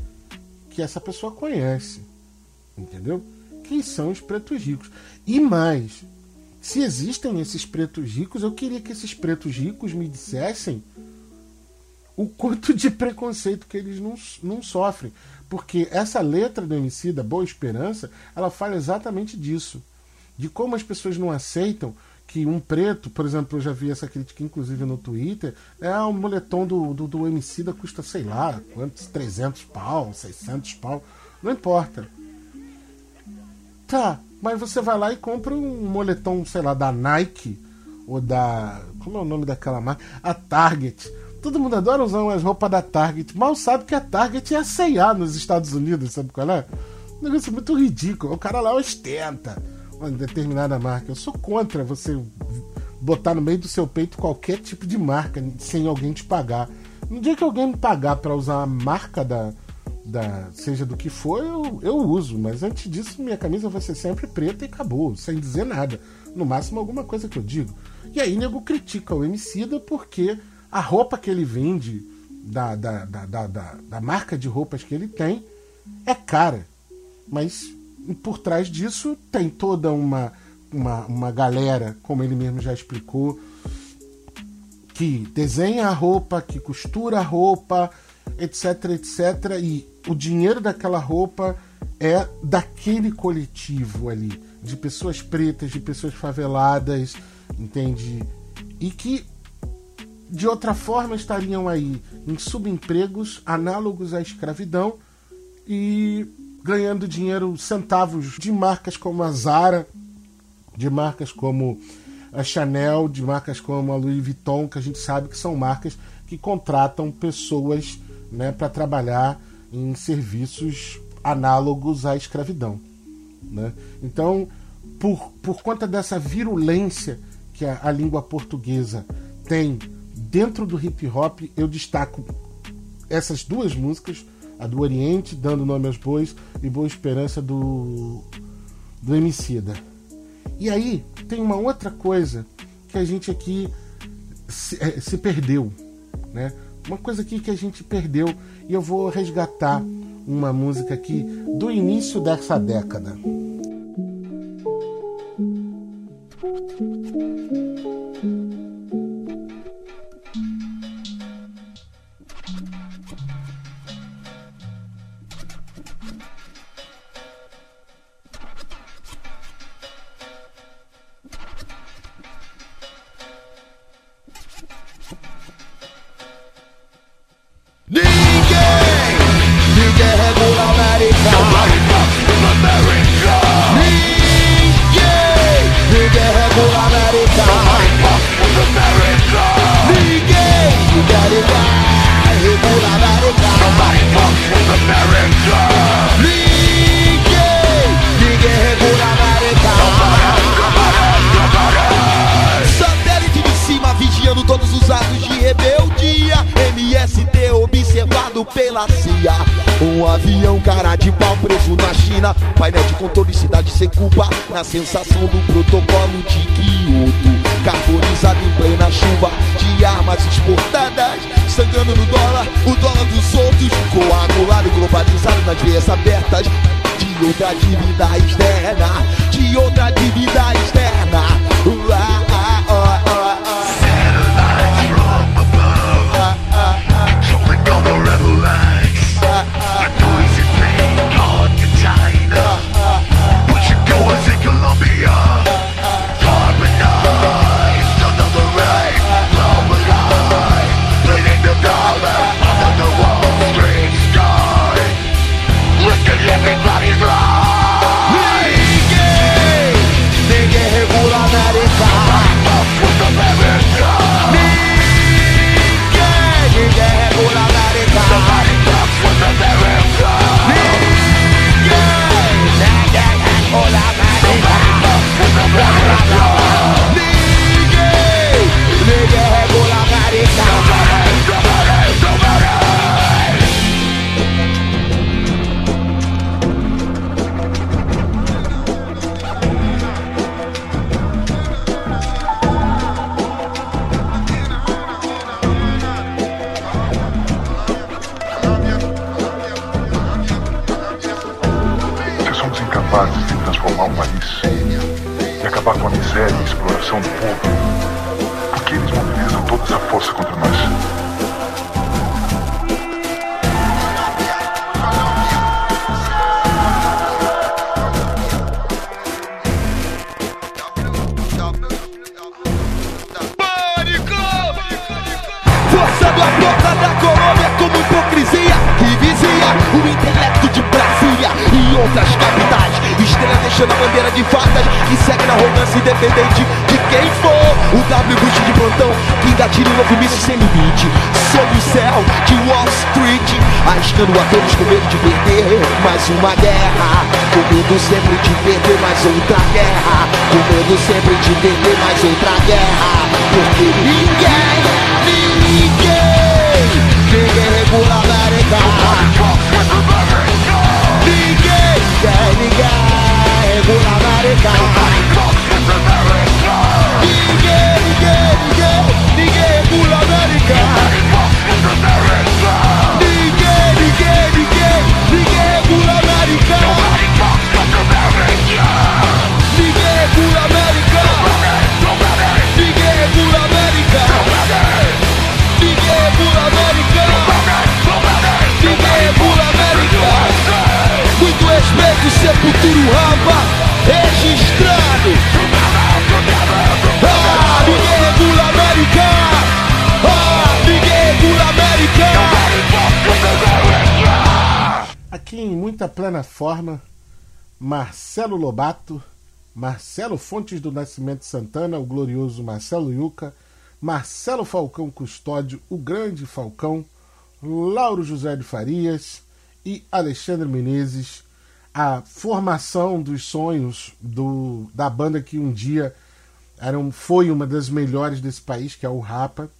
que essa pessoa conhece. Entendeu? Quem são os pretos ricos? E mais, se existem esses pretos ricos, eu queria que esses pretos ricos me dissessem o quanto de preconceito que eles não, não sofrem. Porque essa letra do MC da Boa Esperança, ela fala exatamente disso. De como as pessoas não aceitam que um preto, por exemplo, eu já vi essa crítica inclusive no Twitter, é um moletom do, do, do MC da custa, sei lá, quantos, 300 pau, 600 pau, não importa. Tá, mas você vai lá e compra um moletom, sei lá, da Nike ou da. Como é o nome daquela marca? A Target. Todo mundo adora usar umas roupas da Target. Mal sabe que a Target é a C&A nos Estados Unidos, sabe qual é? Um negócio muito ridículo. O cara lá ostenta uma determinada marca. Eu sou contra você botar no meio do seu peito qualquer tipo de marca sem alguém te pagar. No dia que alguém me pagar para usar a marca da, da seja do que for, eu, eu uso. Mas antes disso, minha camisa vai ser sempre preta e acabou, sem dizer nada. No máximo, alguma coisa que eu digo. E aí, nego critica o Emicida porque a roupa que ele vende, da, da, da, da, da, da marca de roupas que ele tem, é cara. Mas por trás disso tem toda uma, uma, uma galera, como ele mesmo já explicou, que desenha a roupa, que costura a roupa, etc, etc. E o dinheiro daquela roupa é daquele coletivo ali, de pessoas pretas, de pessoas faveladas, entende? E que de outra forma estariam aí em subempregos análogos à escravidão e ganhando dinheiro, centavos de marcas como a Zara, de marcas como a Chanel, de marcas como a Louis Vuitton, que a gente sabe que são marcas que contratam pessoas né, para trabalhar em serviços análogos à escravidão. Né? Então, por, por conta dessa virulência que a, a língua portuguesa tem dentro do hip hop, eu destaco essas duas músicas a do Oriente, dando nome aos bois, e Boa Esperança do, do Emicida. E aí tem uma outra coisa que a gente aqui se, é, se perdeu, né? Uma coisa aqui que a gente perdeu e eu vou resgatar uma música aqui do início dessa década. Na sensação do protocolo de Kyoto. Carbonizado em plena chuva. De armas exportadas. Sangrando no dólar, o dólar dos outros. Coagulado, globalizado nas veias abertas. De outra dívida externa. De outra dívida externa a miséria e a exploração do povo. Por que eles mobilizam toda essa força contra nós? Forçando a porta da Colômbia como hipocrisia Que vizia o intelecto de Brasília e outras capitais Estrela deixando a bandeira de fatas Independente de quem for. O W Bush de plantão que engatilha um novo míssil sem limite. Sob o céu de Wall Street Arriscando a todos com medo de perder mais uma guerra. Com medo sempre de perder mais outra guerra. Com medo sempre de perder mais outra guerra. Porque ninguém Ninguém, ninguém regula a América. Ninguém, ninguém, ninguém regula a América Ninguém, ninguém, ninguém, ninguém plena forma, Marcelo Lobato, Marcelo Fontes do Nascimento Santana, o glorioso Marcelo Yuca, Marcelo Falcão Custódio, o grande Falcão, Lauro José de Farias e Alexandre Menezes, a formação dos sonhos do, da banda que um dia era um, foi uma das melhores desse país, que é o Rapa,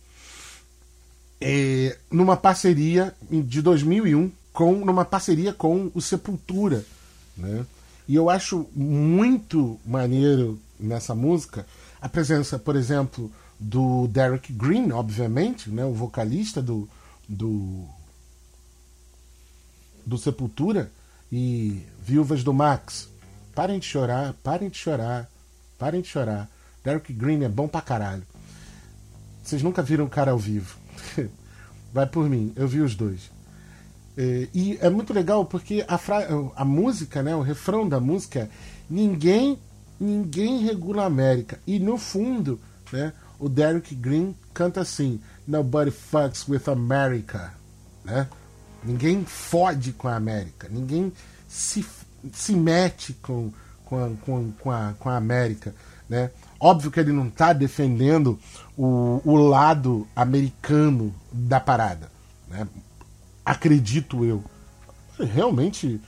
é, numa parceria de 2001 com numa parceria com o Sepultura, né? E eu acho muito maneiro nessa música a presença, por exemplo, do Derek Green, obviamente, né, o vocalista do, do do Sepultura e Viúvas do Max. Parem de chorar, parem de chorar, parem de chorar. Derek Green é bom pra caralho. Vocês nunca viram o cara ao vivo. Vai por mim, eu vi os dois. E é muito legal porque a, a música, né, o refrão da música é ninguém, ninguém regula a América. E no fundo, né, o Derek Green canta assim: Nobody fucks with America. Né? Ninguém fode com a América. Ninguém se, se mete com, com, a, com, com, a, com a América. Né? Óbvio que ele não está defendendo o, o lado americano da parada. Né? Acredito eu. Realmente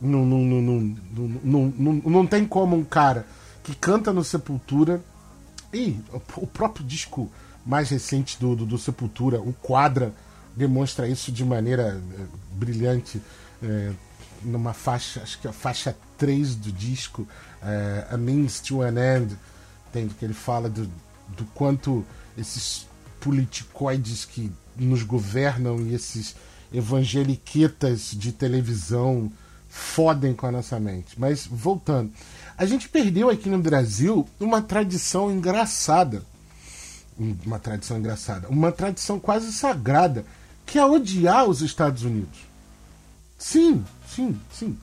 não, não, não, não, não, não, não tem como um cara que canta no Sepultura e o próprio disco mais recente do, do, do Sepultura, o Quadra, demonstra isso de maneira é, brilhante. É, numa faixa, acho que é a faixa 3 do disco, é, A Means to an End, tem, que ele fala do, do quanto esses politicoides que nos governam e esses evangeliquetas de televisão fodem com a nossa mente. Mas voltando, a gente perdeu aqui no Brasil uma tradição engraçada. Uma tradição engraçada, uma tradição quase sagrada, que é odiar os Estados Unidos. Sim, sim, sim.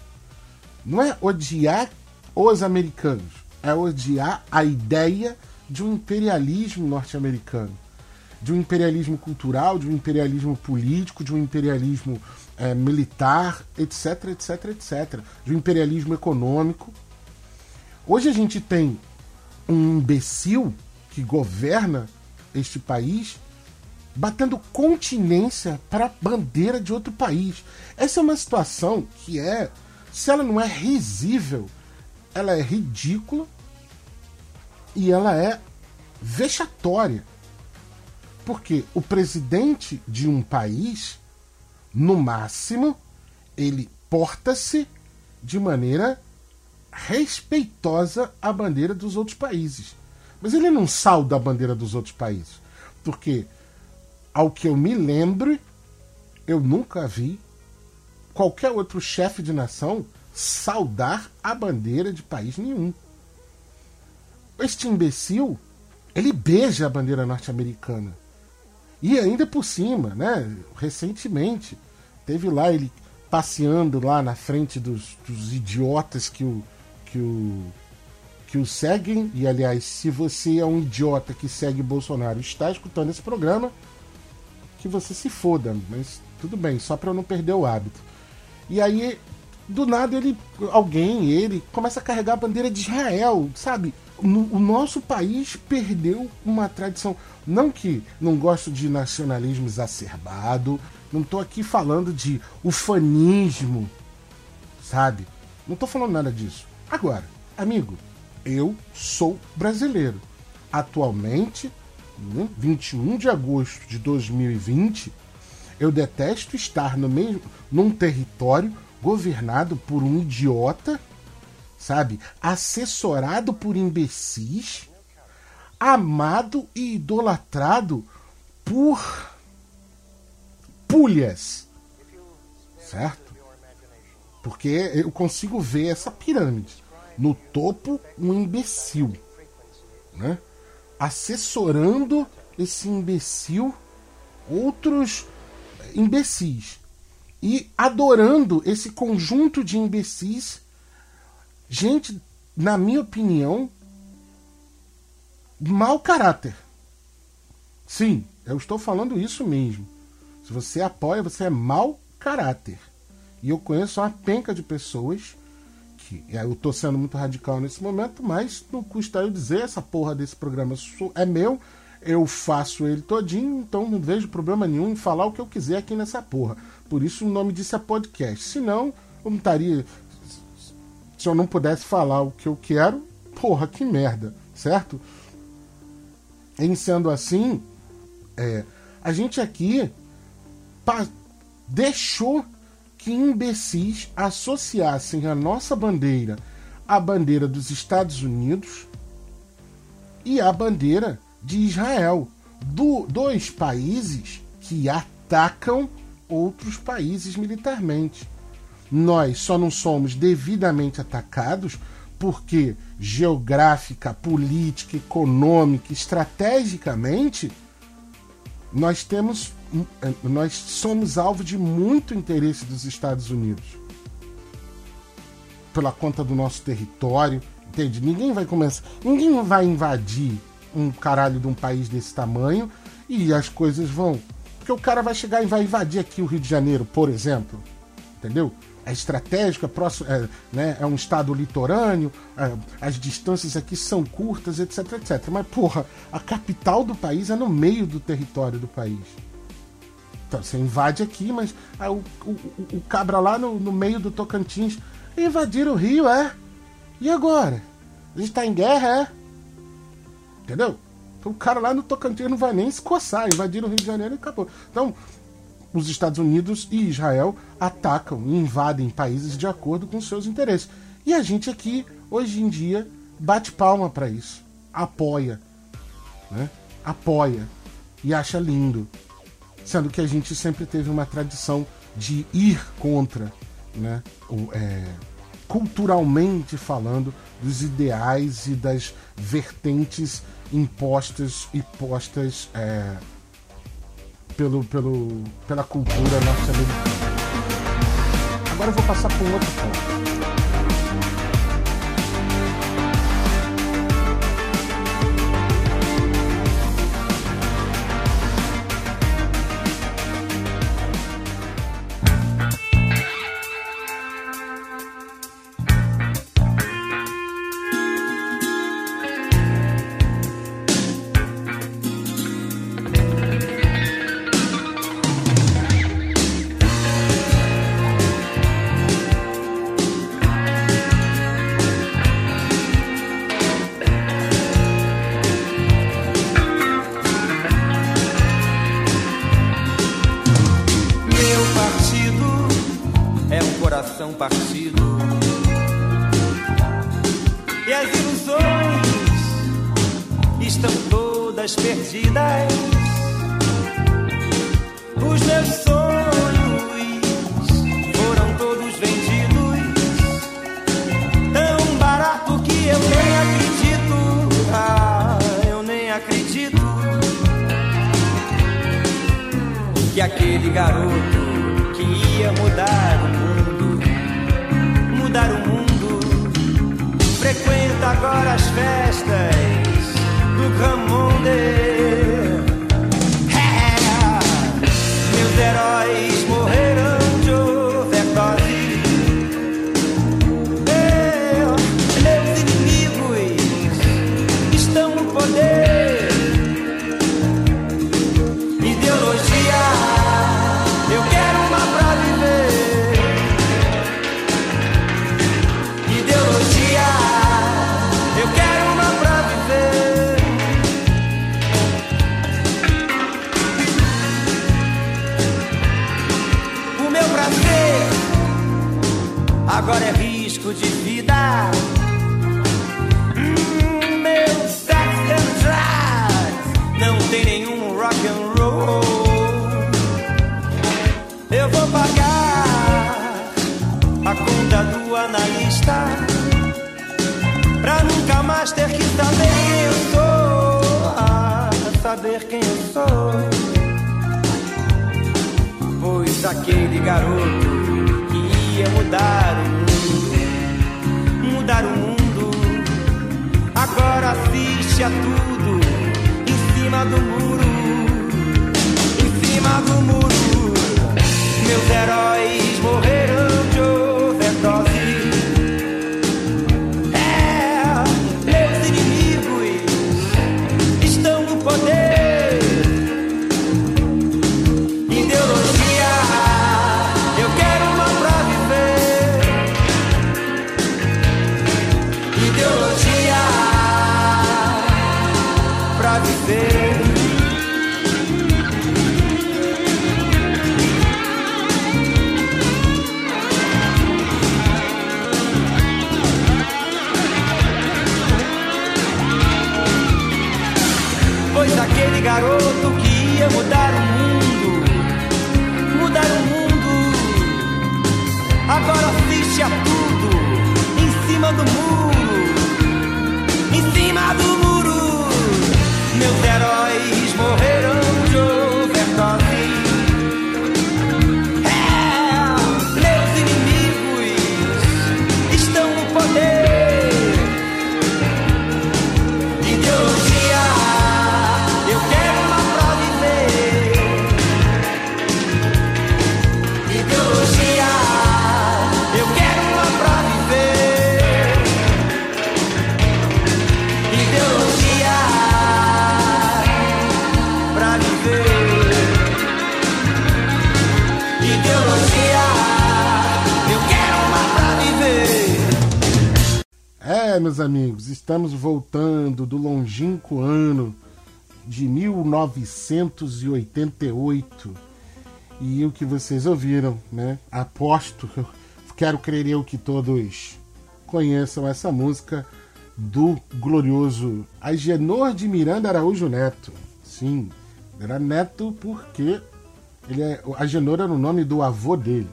Não é odiar os americanos, é odiar a ideia de um imperialismo norte-americano, de um imperialismo cultural, de um imperialismo político, de um imperialismo é, militar, etc, etc, etc, de um imperialismo econômico. Hoje a gente tem um imbecil que governa este país batendo continência para a bandeira de outro país. Essa é uma situação que é, se ela não é risível, ela é ridícula e ela é vexatória. Porque o presidente de um país, no máximo, ele porta-se de maneira respeitosa à bandeira dos outros países. Mas ele não sauda a bandeira dos outros países. Porque, ao que eu me lembro, eu nunca vi qualquer outro chefe de nação saudar a bandeira de país nenhum. Este imbecil, ele beija a bandeira norte-americana. E ainda por cima, né? Recentemente, teve lá ele passeando lá na frente dos, dos idiotas que o, que o que o seguem. E aliás, se você é um idiota que segue Bolsonaro e está escutando esse programa, que você se foda, mas tudo bem, só para eu não perder o hábito. E aí, do nada, ele, alguém, ele, começa a carregar a bandeira de Israel, sabe? No, o nosso país perdeu uma tradição. Não que não gosto de nacionalismo exacerbado, não tô aqui falando de ufanismo, sabe? Não tô falando nada disso. Agora, amigo, eu sou brasileiro. Atualmente, 21 de agosto de 2020, eu detesto estar no mesmo, num território governado por um idiota, sabe? Assessorado por imbecis, amado e idolatrado por pulhas, certo? Porque eu consigo ver essa pirâmide. No topo, um imbecil, né? Assessorando esse imbecil outros imbecis e adorando esse conjunto de imbecis, gente, na minha opinião, mau caráter. Sim, eu estou falando isso mesmo. Se você apoia, você é mau caráter. E eu conheço uma penca de pessoas que. Eu estou sendo muito radical nesse momento, mas não custa eu dizer, essa porra desse programa é meu eu faço ele todinho, então não vejo problema nenhum em falar o que eu quiser aqui nessa porra. Por isso o nome disso é podcast. Senão, eu não estaria. Se eu não pudesse falar o que eu quero, porra, que merda, certo? Em sendo assim, é, a gente aqui deixou que imbecis associassem a nossa bandeira à bandeira dos Estados Unidos e à bandeira de Israel, do, dois países que atacam outros países militarmente. Nós só não somos devidamente atacados porque geográfica, política, econômica, estrategicamente nós temos nós somos alvo de muito interesse dos Estados Unidos pela conta do nosso território, entende? Ninguém vai começar, ninguém vai invadir um caralho de um país desse tamanho e as coisas vão. Porque o cara vai chegar e vai invadir aqui o Rio de Janeiro, por exemplo. Entendeu? É estratégico, é, próximo, é, né, é um estado litorâneo, é, as distâncias aqui são curtas, etc, etc. Mas, porra, a capital do país é no meio do território do país. Então, você invade aqui, mas ah, o, o, o, cabra lá no, no meio do Tocantins invadir o Rio, é? E agora? A gente tá em guerra, é? Entendeu? Então o cara lá no Tocantins não vai nem se coçar, invadiram o Rio de Janeiro e acabou. Então, os Estados Unidos e Israel atacam e invadem países de acordo com seus interesses. E a gente aqui, hoje em dia, bate palma para isso. Apoia. Né? Apoia. E acha lindo. Sendo que a gente sempre teve uma tradição de ir contra, né? O, é, culturalmente falando, dos ideais e das vertentes impostas e postas é, pelo, pelo, pela cultura norte-americana. Agora eu vou passar para um outro ponto. Agora é risco de vida. Hum, meu sex and drugs não tem nenhum rock and roll. Eu vou pagar a conta do analista pra nunca mais ter que saber quem eu sou. Ah, saber quem eu sou. Pois aquele garoto que ia mudar mudar o mundo, agora assiste a tudo em cima do muro, em cima do muro. Meus heróis morreram meus amigos, estamos voltando do longínquo ano de 1988. E o que vocês ouviram, né? Aposto, quero crer eu que todos conheçam essa música do glorioso Agenor de Miranda Araújo Neto. Sim, era neto porque ele é, Agenor era o nome do avô dele.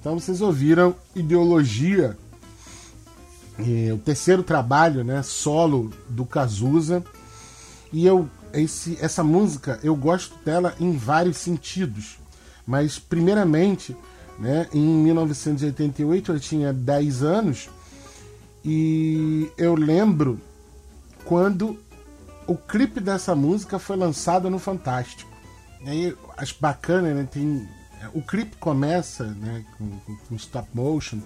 Então vocês ouviram Ideologia é, o terceiro trabalho, né, solo do Cazuza. E eu esse, essa música eu gosto dela em vários sentidos. Mas primeiramente, né, em 1988 eu tinha 10 anos e eu lembro quando o clipe dessa música foi lançado no Fantástico. E aí acho bacana, né, tem o clipe começa né, com, com, stop motion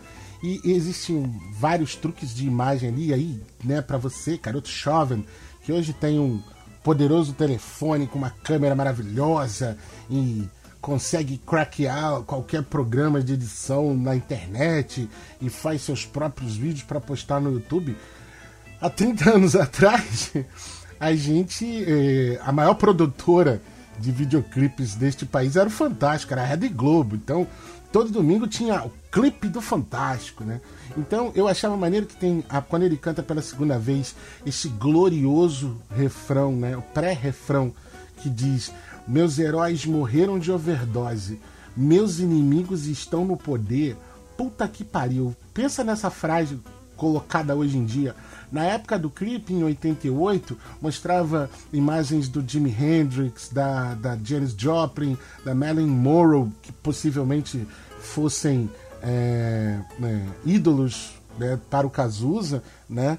e existem vários truques de imagem ali aí, né, para você, garoto jovem, que hoje tem um poderoso telefone com uma câmera maravilhosa e consegue craquear qualquer programa de edição na internet e faz seus próprios vídeos para postar no YouTube. Há 30 anos atrás, a gente, eh, a maior produtora de videoclipes deste país era o Fantástico, era a Rede Globo. Então, todo domingo tinha o clipe do Fantástico, né? Então, eu achava maneiro que tem, a, quando ele canta pela segunda vez, esse glorioso refrão, né? O pré-refrão que diz: Meus heróis morreram de overdose, meus inimigos estão no poder. Puta que pariu. Pensa nessa frase colocada hoje em dia. Na época do clipe, em 88, mostrava imagens do Jimi Hendrix, da, da Janis Joplin, da Marilyn Monroe, que possivelmente fossem é, né, ídolos né, para o Cazuza, né?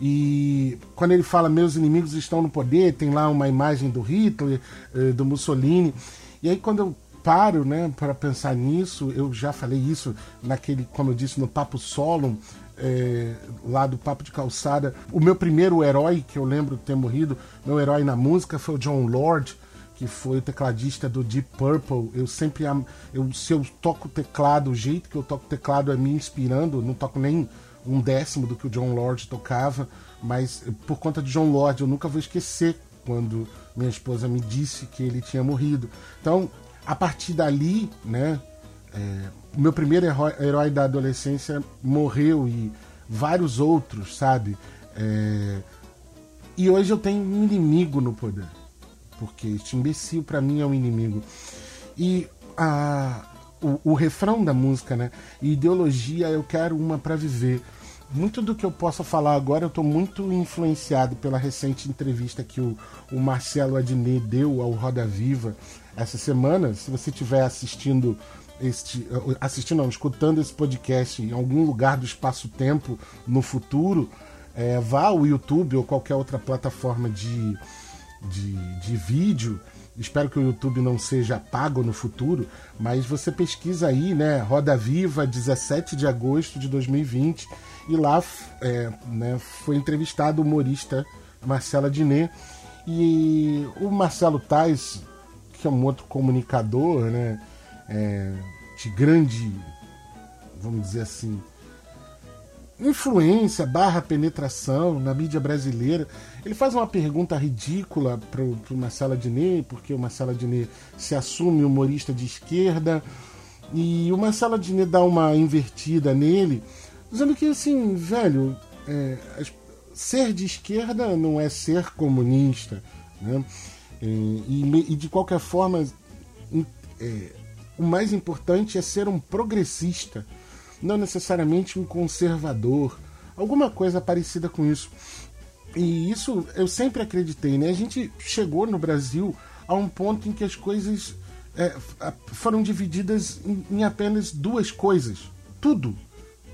E quando ele fala meus inimigos estão no poder, tem lá uma imagem do Hitler, eh, do Mussolini. E aí quando eu paro, né, para pensar nisso, eu já falei isso naquele, como eu disse, no Papo Solo, é, lá do Papo de Calçada. O meu primeiro herói que eu lembro de ter morrido, meu herói na música foi o John Lord, que foi o tecladista do Deep Purple. Eu sempre, eu, se eu toco teclado, o jeito que eu toco teclado é me inspirando, não toco nem um décimo do que o John Lord tocava, mas por conta de John Lord eu nunca vou esquecer quando minha esposa me disse que ele tinha morrido. Então, a partir dali, né, é, o meu primeiro herói, herói, da adolescência morreu e vários outros, sabe? É, e hoje eu tenho um inimigo no poder, porque este imbecil para mim é um inimigo. E a, o, o refrão da música, né? Ideologia, eu quero uma para viver muito do que eu posso falar agora, eu estou muito influenciado pela recente entrevista que o, o Marcelo Adnet deu ao Roda Viva essa semana. Se você estiver assistindo este, assistindo, não, escutando esse podcast em algum lugar do espaço-tempo no futuro, é, vá ao YouTube ou qualquer outra plataforma de, de, de vídeo. Espero que o YouTube não seja pago no futuro, mas você pesquisa aí, né? Roda Viva, 17 de agosto de 2020 e lá é, né, foi entrevistado o humorista Marcelo Diné. E o Marcelo Tais, que é um outro comunicador, né, é, de grande, vamos dizer assim, influência barra penetração na mídia brasileira. Ele faz uma pergunta ridícula para o Marcelo Diné, porque o Marcelo Diné se assume humorista de esquerda, e o Marcelo Diné dá uma invertida nele Dizendo que, assim, velho, é, ser de esquerda não é ser comunista, né? É, e, e, de qualquer forma, é, o mais importante é ser um progressista, não necessariamente um conservador, alguma coisa parecida com isso. E isso eu sempre acreditei, né? A gente chegou no Brasil a um ponto em que as coisas é, foram divididas em, em apenas duas coisas: tudo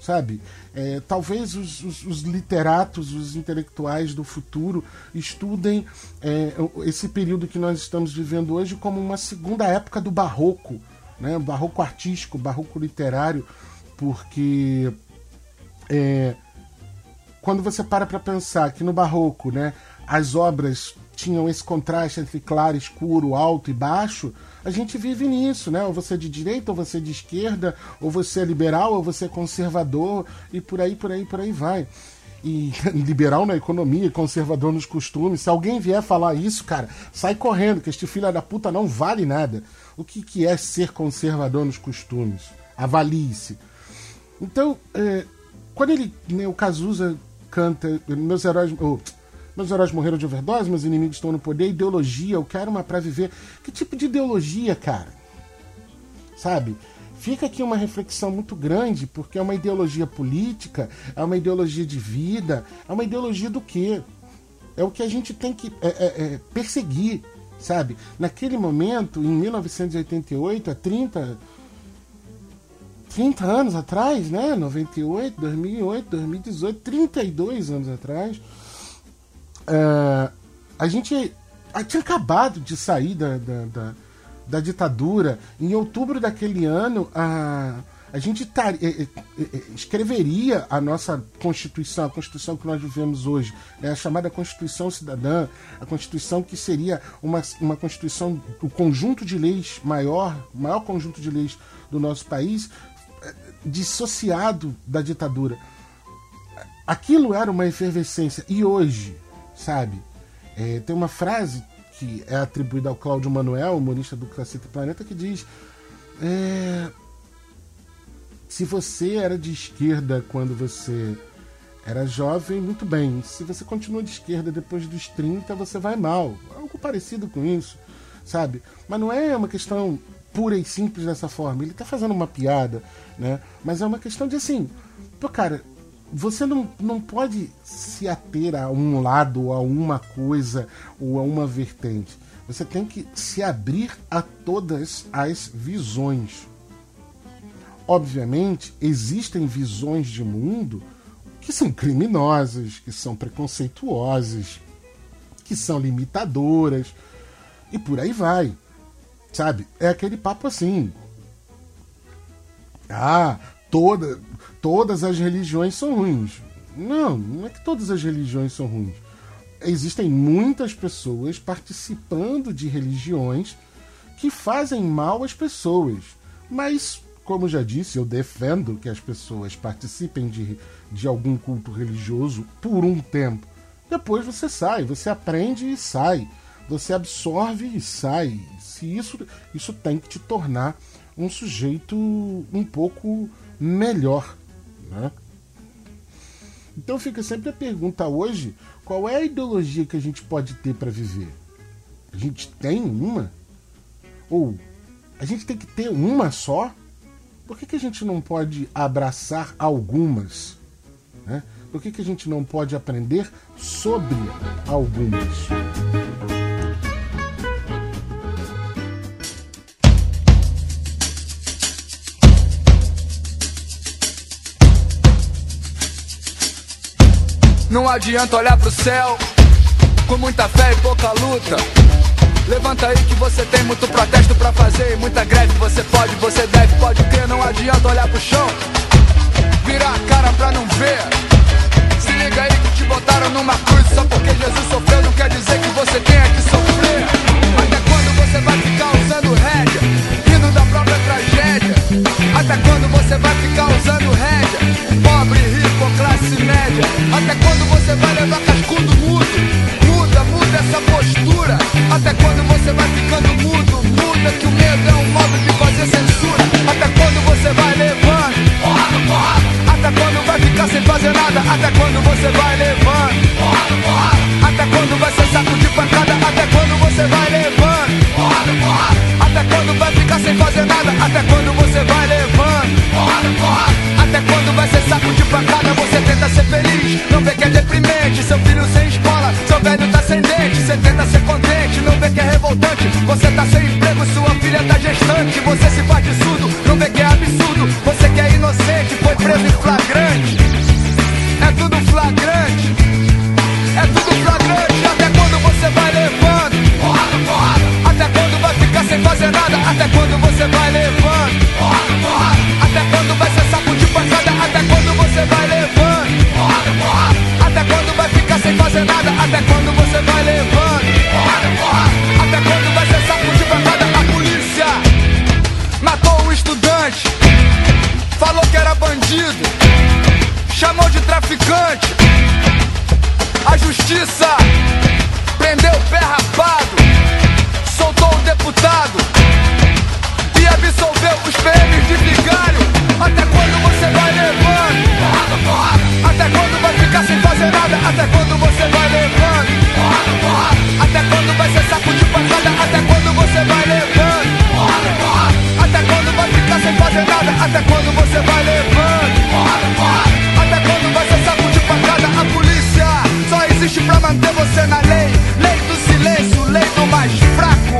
sabe? É, talvez os, os, os, literatos, os intelectuais do futuro estudem é, esse período que nós estamos vivendo hoje como uma segunda época do barroco, né? barroco artístico, barroco literário, porque é, quando você para para pensar que no barroco né, as obras tinham esse contraste entre claro, escuro, alto e baixo, a gente vive nisso, né? Ou você é de direita, ou você é de esquerda, ou você é liberal, ou você é conservador, e por aí, por aí, por aí vai. E liberal na economia, conservador nos costumes. Se alguém vier falar isso, cara, sai correndo, que este filho da puta não vale nada. O que, que é ser conservador nos costumes? Avalie-se. Então, é, quando ele, né, o Cazuza canta Meus Heróis. Oh, meus heróis morreram de overdose, meus inimigos estão no poder, ideologia, eu quero uma pra viver. Que tipo de ideologia, cara? Sabe? Fica aqui uma reflexão muito grande, porque é uma ideologia política, é uma ideologia de vida, é uma ideologia do quê? É o que a gente tem que é, é, é, perseguir, sabe? Naquele momento, em 1988, há 30, 30 anos atrás, né? 98, 2008, 2018, 32 anos atrás, é, a gente tinha acabado de sair da, da, da, da, ditadura. Em outubro daquele ano, a, a gente tar, é, é, escreveria a nossa Constituição, a Constituição que nós vivemos hoje, né, a chamada Constituição Cidadã, a Constituição que seria uma, uma Constituição, o conjunto de leis maior, maior conjunto de leis do nosso país, dissociado da ditadura. Aquilo era uma efervescência. E hoje, sabe? É, tem uma frase que é atribuída ao Cláudio Manuel, humorista do Cacete Planeta, que diz: é, Se você era de esquerda quando você era jovem, muito bem. Se você continua de esquerda depois dos 30, você vai mal. Algo parecido com isso, sabe? Mas não é uma questão pura e simples dessa forma. Ele tá fazendo uma piada, né? Mas é uma questão de assim, pô, cara, você não, não pode se ater a um lado, a uma coisa ou a uma vertente. Você tem que se abrir a todas as visões. Obviamente, existem visões de mundo que são criminosas, que são preconceituosas, que são limitadoras e por aí vai. Sabe? É aquele papo assim. Ah, toda, todas as religiões são ruins. Não, não é que todas as religiões são ruins. Existem muitas pessoas participando de religiões que fazem mal às pessoas. Mas, como já disse, eu defendo que as pessoas participem de, de algum culto religioso por um tempo. Depois você sai, você aprende e sai. Você absorve e sai. Se isso, isso tem que te tornar um sujeito um pouco melhor. Né? Então fica sempre a pergunta hoje: qual é a ideologia que a gente pode ter para viver? A gente tem uma? Ou a gente tem que ter uma só? Por que, que a gente não pode abraçar algumas? Né? Por que, que a gente não pode aprender sobre algumas? Não adianta olhar pro céu com muita fé e pouca luta. Levanta aí que você tem muito protesto pra fazer e muita greve. Você pode, você deve, pode crer. Não adianta olhar pro chão, virar a cara pra não ver. Se liga aí que te botaram numa cruz só porque Jesus sofreu. Não quer dizer que você tenha que sofrer. Até quando você vai ficar usando rédea, rindo da própria tragédia? Até quando você vai ficar usando rédea? Pobre, rico, classe média. Até quando você vai levar cascudo mudo? Essa postura. Até quando você vai ficando mudo? Muda que o medo é um modo de fazer censura. Até quando você vai levando? Porrada, porrada. Até quando vai ficar sem fazer nada? Até quando você vai levando? Porrada, porrada. Até quando vai ser saco de pancada? Até quando você vai levando? Porrada, porrada. Até quando vai ficar sem fazer nada? Até quando você vai levando? Porrada, porrada. Até quando vai ser saco de pancada? Você tenta ser feliz, não vê que é deprimente. Seu filho sem velho tá sem dente. Você tenta ser contente, não vê que é revoltante. Você tá sem emprego, sua filha tá gestante. Você se faz de surdo, não vê que é absurdo. Você que é inocente, foi preso em flagrante. É tudo flagrante. É tudo flagrante. Até quando você vai levando? Porrada, porrada. Até quando vai ficar sem fazer nada? Até quando você vai levando? Porrada. Traficante. A justiça prendeu o pé rapado, soltou o deputado e absolveu os PMs de vigário. Até quando você vai levando? Até quando vai ficar sem fazer nada? Até quando você vai levando? Até quando vai ser saco de pancada? Até quando você vai levando? Até quando vai ficar sem fazer nada? Até quando você vai levando? Existe pra manter você na lei. Lei do silêncio, lei do mais fraco.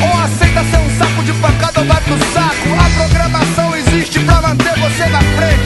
Ou aceita ser um saco de pancada ou vai pro saco. A programação existe pra manter você na frente,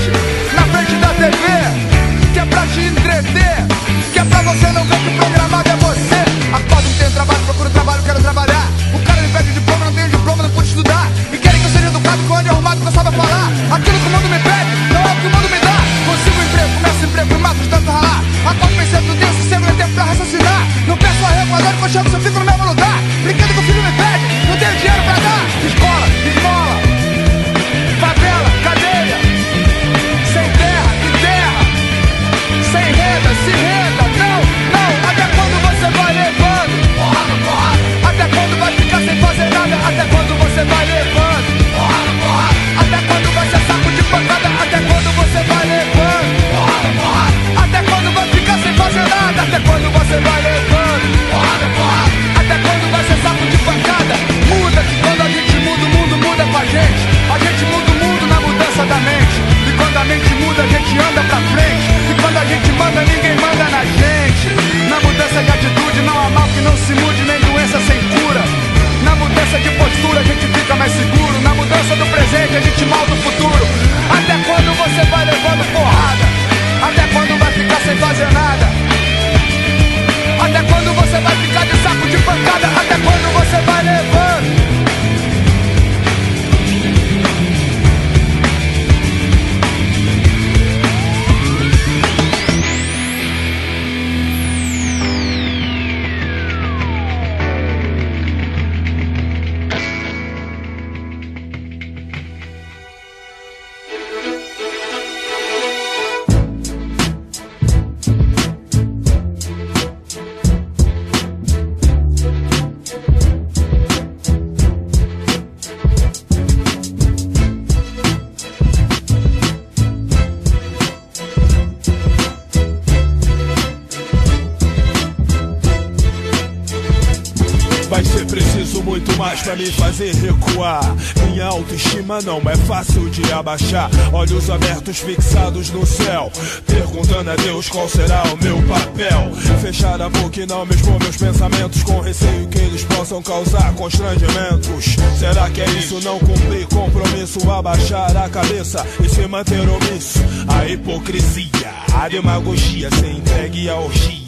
Fixados no céu. Perguntando a Deus qual será o meu papel. Fechar a boca e não me expor meus pensamentos. Com receio que eles possam causar constrangimentos. Será que é isso? Não cumprir compromisso. Abaixar a cabeça e se manter omisso. A hipocrisia, a demagogia. Ser entregue à orgia.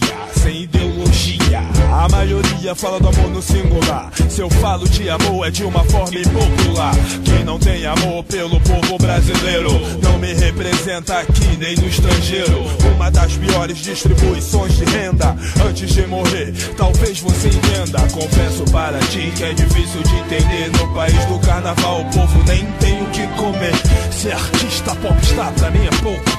A maioria fala do amor no singular. Se eu falo de amor, é de uma forma impopular. Quem não tem amor pelo povo brasileiro não me representa aqui nem no estrangeiro. Uma das piores distribuições de renda. Antes de morrer, talvez você entenda. Confesso para ti que é difícil de entender. No país do carnaval, o povo nem tem o que comer. Ser artista popstar pra mim é pouco.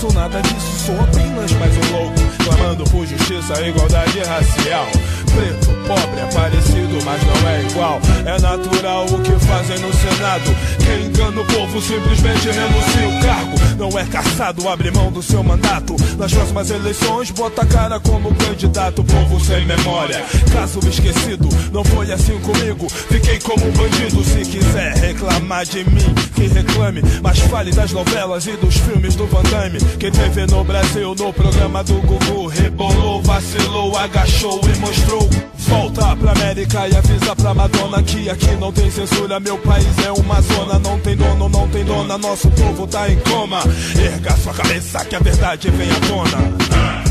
Sou nada disso, sou apenas mais um louco. Clamando por justiça e igualdade racial. Preto, pobre, é parecido, mas não é igual. É natural o que fazem no Senado. Quem engana o povo simplesmente renuncia o cargo. Não é caçado, abre mão do seu mandato. Nas próximas eleições, bota a cara como candidato. Povo sem memória, caso esquecido. Não foi assim comigo, fiquei como um bandido. Se quiser reclamar de mim, que reclame. Mas fale das novelas e dos filmes do Van Damme. Quem teve no Brasil, no programa do Gugu, rebolou, vacilou, agachou e mostrou. Volta pra América e avisa pra Madonna que aqui não tem censura. Meu país é uma zona, não tem dono, não tem dona. Nosso povo tá em coma. Erga sua cabeça que a verdade vem à tona.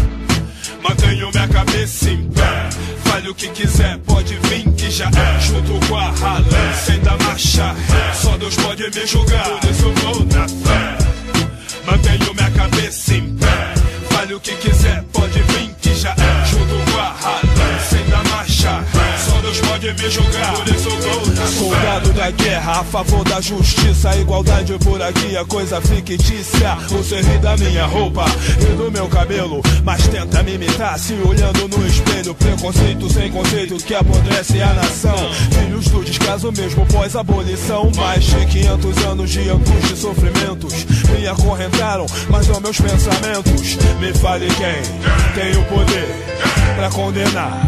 Mantenho minha cabeça em pé. Fale o que quiser, pode vir que já é. Junto com a ralé, sem dar marcha. Só Deus pode me julgar, por isso vou na fé. Mantenho minha cabeça em pé. Fale o que quiser, pode vir que já é. Junto com a ralé, ré. Só Deus pode me julgar, por isso eu. Soldado da guerra, a favor da justiça, igualdade por aqui, a coisa fictícia. Você ri da minha roupa e do meu cabelo, mas tenta me imitar se olhando no espelho. Preconceito sem conceito que apodrece a nação. Filhos do descaso mesmo pós-abolição. Mais de 500 anos de angústia e sofrimentos me acorrentaram, mas não meus pensamentos. Me fale quem tem o poder pra condenar,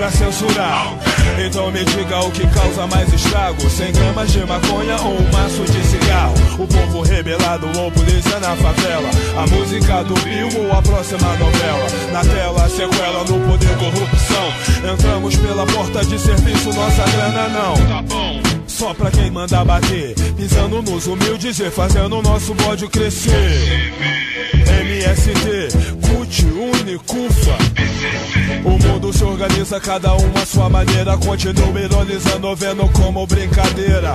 pra censurar. Então me diga o que causa mais estrago: 100 gramas de maconha ou um maço de cigarro? O povo rebelado ou polícia na favela? A música do Bill ou a próxima novela? Na tela, sequela no poder, corrupção. Entramos pela porta de serviço, nossa grana não. Tá bom. Só pra quem manda bater, pisando nos humildes e fazendo o nosso bode crescer. MST, CUT, Unicufa. O mundo se organiza, cada um à sua maneira. Continua ironizando, vendo como brincadeira.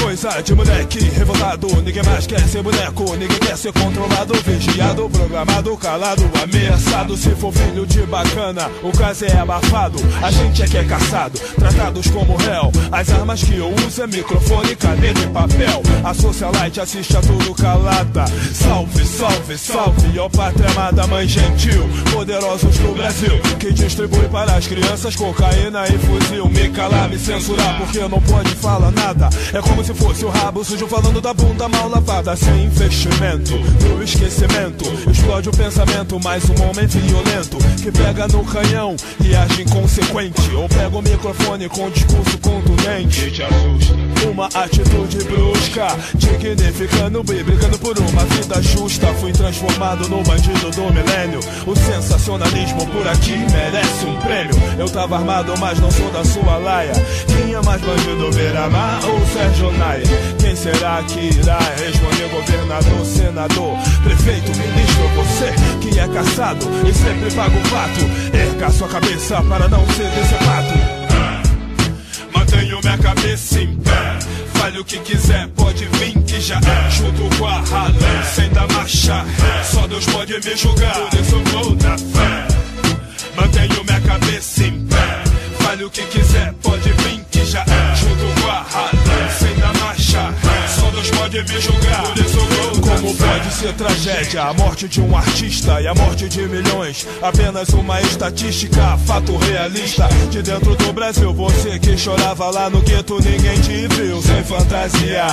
Coisa de moleque revoltado, ninguém mais quer ser boneco, ninguém quer ser controlado, vigiado, programado, calado, ameaçado. Se for filho de bacana, o caso é abafado. A gente é que é caçado, tratados como réu. As armas que eu uso é microfone, caneta e papel. A socialite assiste a tudo calada. Salve, salve, salve, ó pátria amada, mãe gentil, poderosos do Brasil, que distribui para as crianças cocaína e fuzil. Me calar, me censurar, porque não pode falar nada. É como se se fosse o rabo sujo falando da bunda mal lavada sem investimento. No esquecimento, explode o pensamento, mais um homem violento que pega no canhão e age inconsequente. Ou pega o microfone com discurso contundente. te assusta. Uma atitude brusca, dignificando brigando por uma vida justa. Fui transformado no bandido do milênio. O sensacionalismo por aqui merece um prêmio. Eu tava armado, mas não sou da sua laia. Quem é mais bandido, Beramar ou Sérgio Naia? Quem será que irá responder? Governador, senador, prefeito, ministro, você que é caçado e sempre paga o pato. Erga sua cabeça para não ser decepado. Mantenho minha cabeça em pé. Fale o que quiser, pode vir que já é. Junto com a ralé, sem dar marcha ré. Só Deus pode me julgar, por isso vou na fé. Mantenho minha cabeça em pé. Fale o que quiser, pode vir que já é. Junto com a ralé, sem dar marcha ré. Só Deus pode me julgar, por isso eu vou Como pode ser tragédia a morte de um artista e a morte de milhões? Apenas uma estatística, fato realista. De dentro do Brasil, você que chorava lá no gueto, ninguém te viu sem fantasia.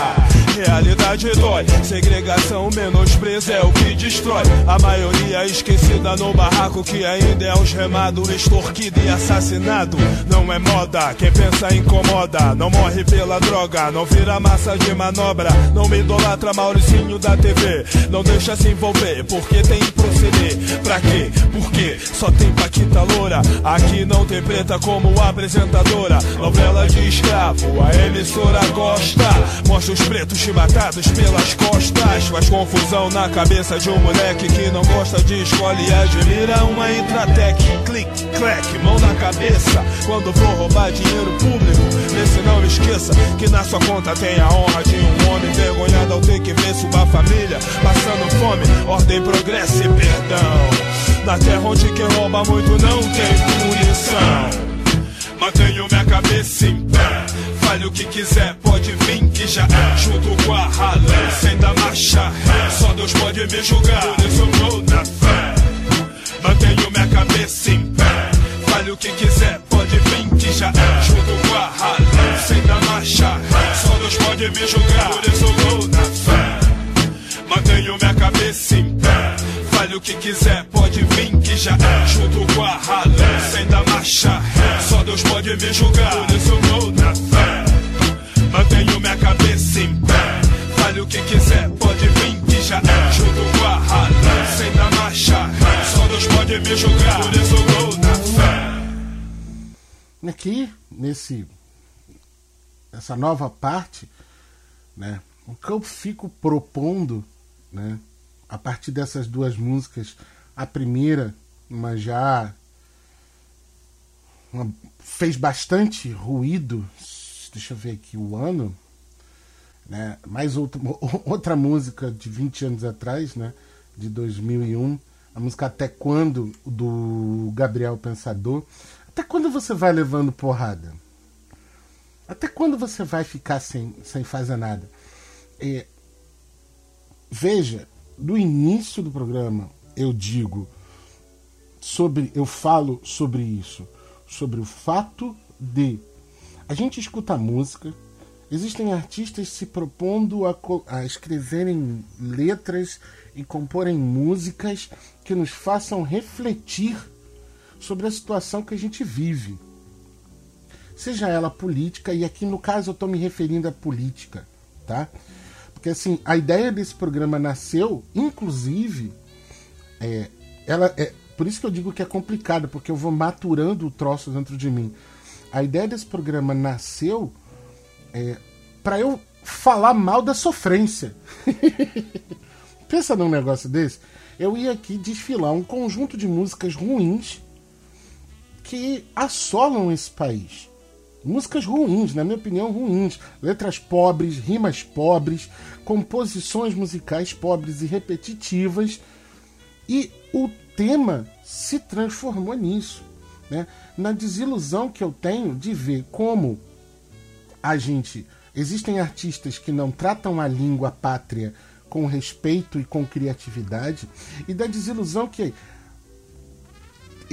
Realidade dói, segregação, menosprezo é o que destrói. A maioria esquecida no barraco que ainda é uns remado, extorquido e assassinado. Não é moda, quem pensa incomoda. Não morre pela droga, não vira massa de manobra. Não me idolatra Mauricinho da TV. Não deixa se envolver, porque tem que proceder. Pra quê? Porque só tem Paquita Loura. Aqui não tem preta como apresentadora. Novela de escravo, a emissora gosta. Mostra os pretos chibatados pelas costas. Faz confusão na cabeça de um moleque que não gosta de escola e admira uma Intratec. Clique, clack, mão na cabeça. Quando for roubar dinheiro público, vê se não esqueça que na sua conta tem a honra de um homem envergonhado ao ter que ver sua família passando fome. Ordem, progresso e perdão. Na terra onde quem rouba muito não tem punição. Mantenho minha cabeça em pé. Fale o que quiser, pode vir que já é. Junto com a ralé, sem dar marcha ré. Só Deus pode me julgar, por isso eu vou na fé. Mantenho minha cabeça em pé. Fale o que quiser, pode vir que já é. Junto com a ralé, sem dar marcha ré. Só Deus pode me julgar, por isso eu vou na fé. Mantenho minha cabeça em pé. Fale o que quiser, pode vir que já é. Junto com a ralé, sem dar marcha ré. Só Deus pode me julgar, por isso vou na fé. Mantenho minha cabeça em pé. Fale o que quiser, pode vir que já é. Junto com a ralé, sem dar marcha ré. Só Deus pode me julgar, por isso vou na fé. Aqui, nesse essa nova parte, né, o que eu fico propondo, né, a partir dessas duas músicas, a primeira, uma já uma- fez bastante ruído, deixa eu ver aqui o ano, né, mais outra, outra música de 20 anos atrás, né, de 2001, a música Até Quando, do Gabriel Pensador. Até quando você vai levando porrada? Até quando você vai ficar sem, sem fazer nada? É, veja, do início do programa eu digo sobre, eu falo sobre isso, sobre o fato de a gente escuta música, existem artistas se propondo a, a escreverem letras e comporem músicas que nos façam refletir sobre a situação que a gente vive seja ela política, e aqui no caso eu estou me referindo à política, tá? Porque assim, a ideia desse programa nasceu, inclusive, é, ela é, por isso que eu digo que é complicado, porque eu vou maturando o troço dentro de mim. A ideia desse programa nasceu é, para eu falar mal da sofrência. Pensa num negócio desse. Eu ia aqui desfilar um conjunto de músicas ruins que assolam esse país. Músicas ruins, na minha opinião, ruins. Letras pobres, rimas pobres, composições musicais pobres e repetitivas. E o tema se transformou nisso. Né? Na desilusão que eu tenho de ver como a gente. Existem artistas que não tratam a língua pátria com respeito e com criatividade, e da desilusão que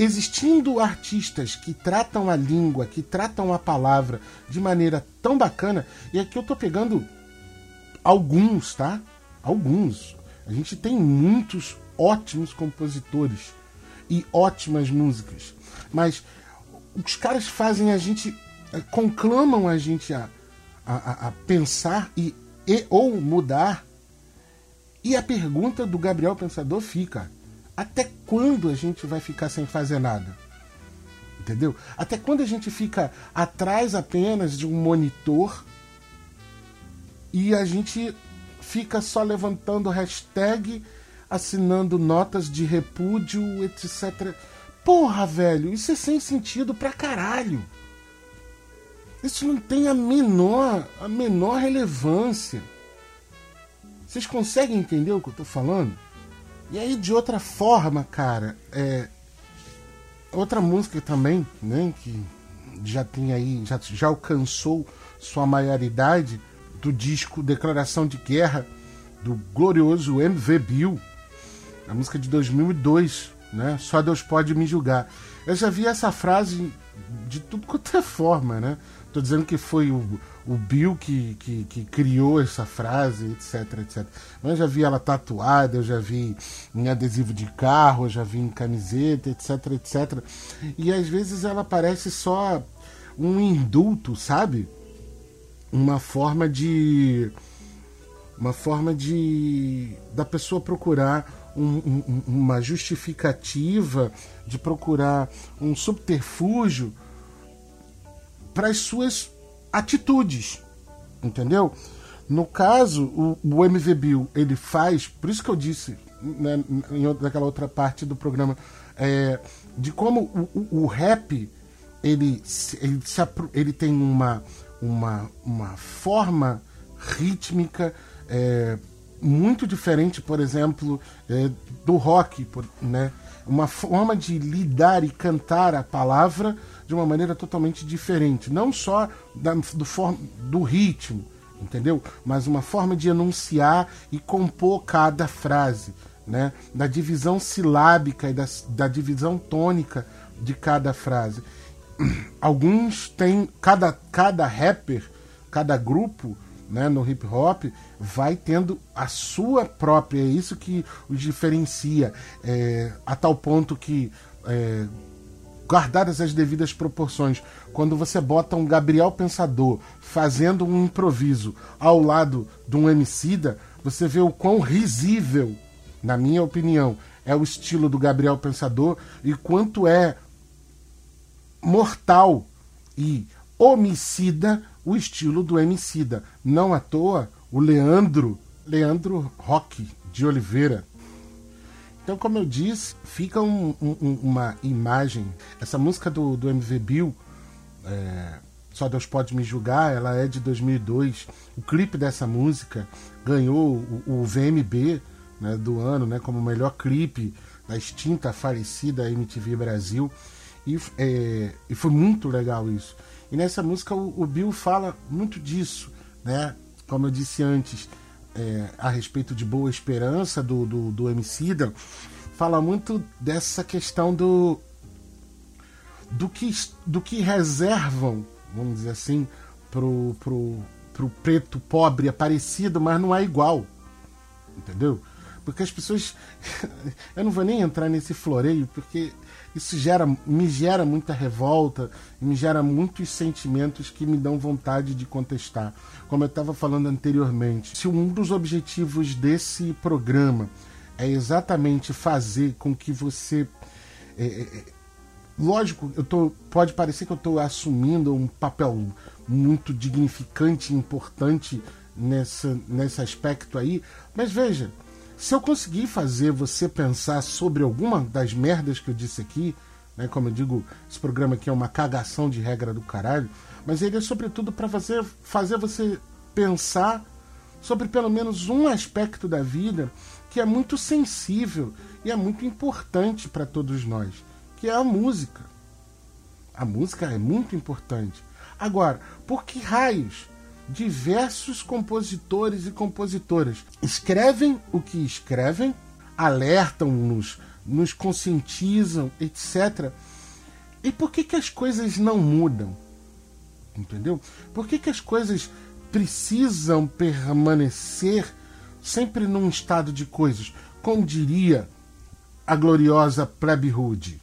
existindo artistas que tratam a língua, que tratam a palavra de maneira tão bacana, e aqui eu tô pegando alguns, tá? Alguns. A gente tem muitos ótimos compositores e ótimas músicas. Mas os caras fazem a gente. eh, conclamam a gente a, a, a pensar e, e ou mudar. E a pergunta do Gabriel Pensador fica: até quando a gente vai ficar sem fazer nada? Entendeu? Até quando a gente fica atrás apenas de um monitor e a gente fica só levantando hashtag, assinando notas de repúdio, etc. Porra, velho, isso é sem sentido pra caralho. Isso não tem a menor, a menor relevância. Vocês conseguem entender o que eu tô falando? E aí, de outra forma, cara, é. Outra música também, né, que já tem aí, já, já alcançou sua maioridade, do disco Declaração de Guerra, do glorioso MV Bill, a música de 2002, né? Só Deus pode me julgar. Eu já vi essa frase de tudo quanto é forma, né? Tô dizendo que foi o, o Bill que, que, que criou essa frase, etc, etc. Mas eu já vi ela tatuada, eu já vi em adesivo de carro, eu já vi em camiseta, etc, etc. E às vezes ela parece só um indulto, sabe? Uma forma de. Uma forma de. da pessoa procurar um, um, uma justificativa, de procurar um subterfúgio para as suas atitudes, entendeu? No caso, o, o MV Bill, ele faz, por isso que eu disse né, em outra, naquela outra parte do programa, é, de como o, o, o rap ele, ele, se, ele tem uma, uma, uma forma rítmica é, muito diferente, por exemplo, é, do rock, né? uma forma de lidar e cantar a palavra de uma maneira totalmente diferente, não só da, do, form, do ritmo, entendeu? Mas uma forma de enunciar e compor cada frase, né? Da divisão silábica e da, da divisão tônica de cada frase. Alguns têm cada cada rapper, cada grupo né, no hip hop vai tendo a sua própria, é isso que os diferencia, é, a tal ponto que, é, guardadas as devidas proporções, quando você bota um Gabriel Pensador fazendo um improviso ao lado de um Emicida, você vê o quão risível, na minha opinião, é o estilo do Gabriel Pensador e quanto é mortal e homicida o estilo do Emicida. Não à toa, o Leandro, Leandro Roque de Oliveira. Então, como eu disse, fica um, um, uma imagem. Essa música do, do MV Bill, é, Só Deus Pode Me Julgar, ela é de 2002. O clipe dessa música ganhou o, o VMB né, do ano né, como o melhor clipe da extinta, falecida MTV Brasil. E, é, e foi muito legal isso. E nessa música o, o Bill fala muito disso, né? Como eu disse antes, é, a respeito de Boa Esperança do, do, do fala muito dessa questão do do que, do que reservam, vamos dizer assim, pro, pro, pro preto pobre aparecido, mas não é igual. Entendeu? Porque as pessoas. Eu não vou nem entrar nesse floreio, porque isso gera, me gera muita revolta, me gera muitos sentimentos que me dão vontade de contestar. Como eu estava falando anteriormente, se um dos objetivos desse programa é exatamente fazer com que você. É, é, lógico, eu tô, pode parecer que eu estou assumindo um papel muito dignificante e importante nessa, nesse aspecto aí, mas veja se eu conseguir fazer você pensar sobre alguma das merdas que eu disse aqui, né, como eu digo, esse programa aqui é uma cagação de regra do caralho, mas ele é sobretudo para fazer, fazer você pensar sobre pelo menos um aspecto da vida que é muito sensível e é muito importante para todos nós, que é a música. A música é muito importante. Agora, por que raios diversos compositores e compositoras escrevem o que escrevem, alertam-nos, nos conscientizam, etc. E por que, que as coisas não mudam? Entendeu? Por que, que as coisas precisam permanecer sempre num estado de coisas, como diria a gloriosa Plebe Hood.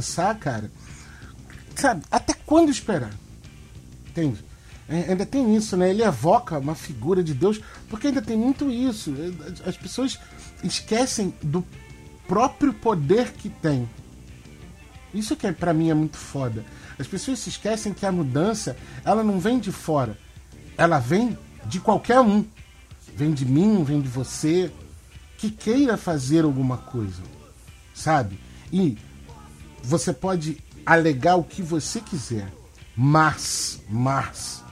Pensar, cara, sabe, até quando esperar? Entende? É, ainda tem isso, né? Ele evoca uma figura de Deus, porque ainda tem muito isso. As pessoas esquecem do próprio poder que tem. Isso que é, para mim é muito foda. As pessoas se esquecem que a mudança, ela não vem de fora. Ela vem de qualquer um. Vem de mim, vem de você, que queira fazer alguma coisa. Sabe? E você pode alegar o que você quiser, mas, mas,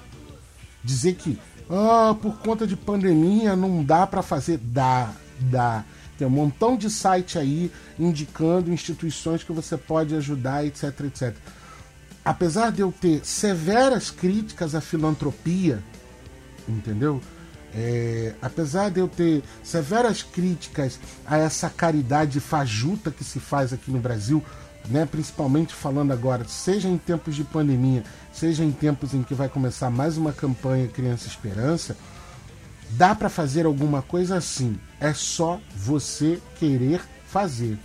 dizer que ah, por conta de pandemia não dá para fazer, dá, dá. Tem um montão de site aí indicando instituições que você pode ajudar, etc, etc. Apesar de eu ter severas críticas à filantropia, entendeu? É, apesar de eu ter severas críticas a essa caridade fajuta que se faz aqui no Brasil, né, principalmente falando agora, seja em tempos de pandemia, seja em tempos em que vai começar mais uma campanha Criança Esperança, dá para fazer alguma coisa assim. É só você querer fazer.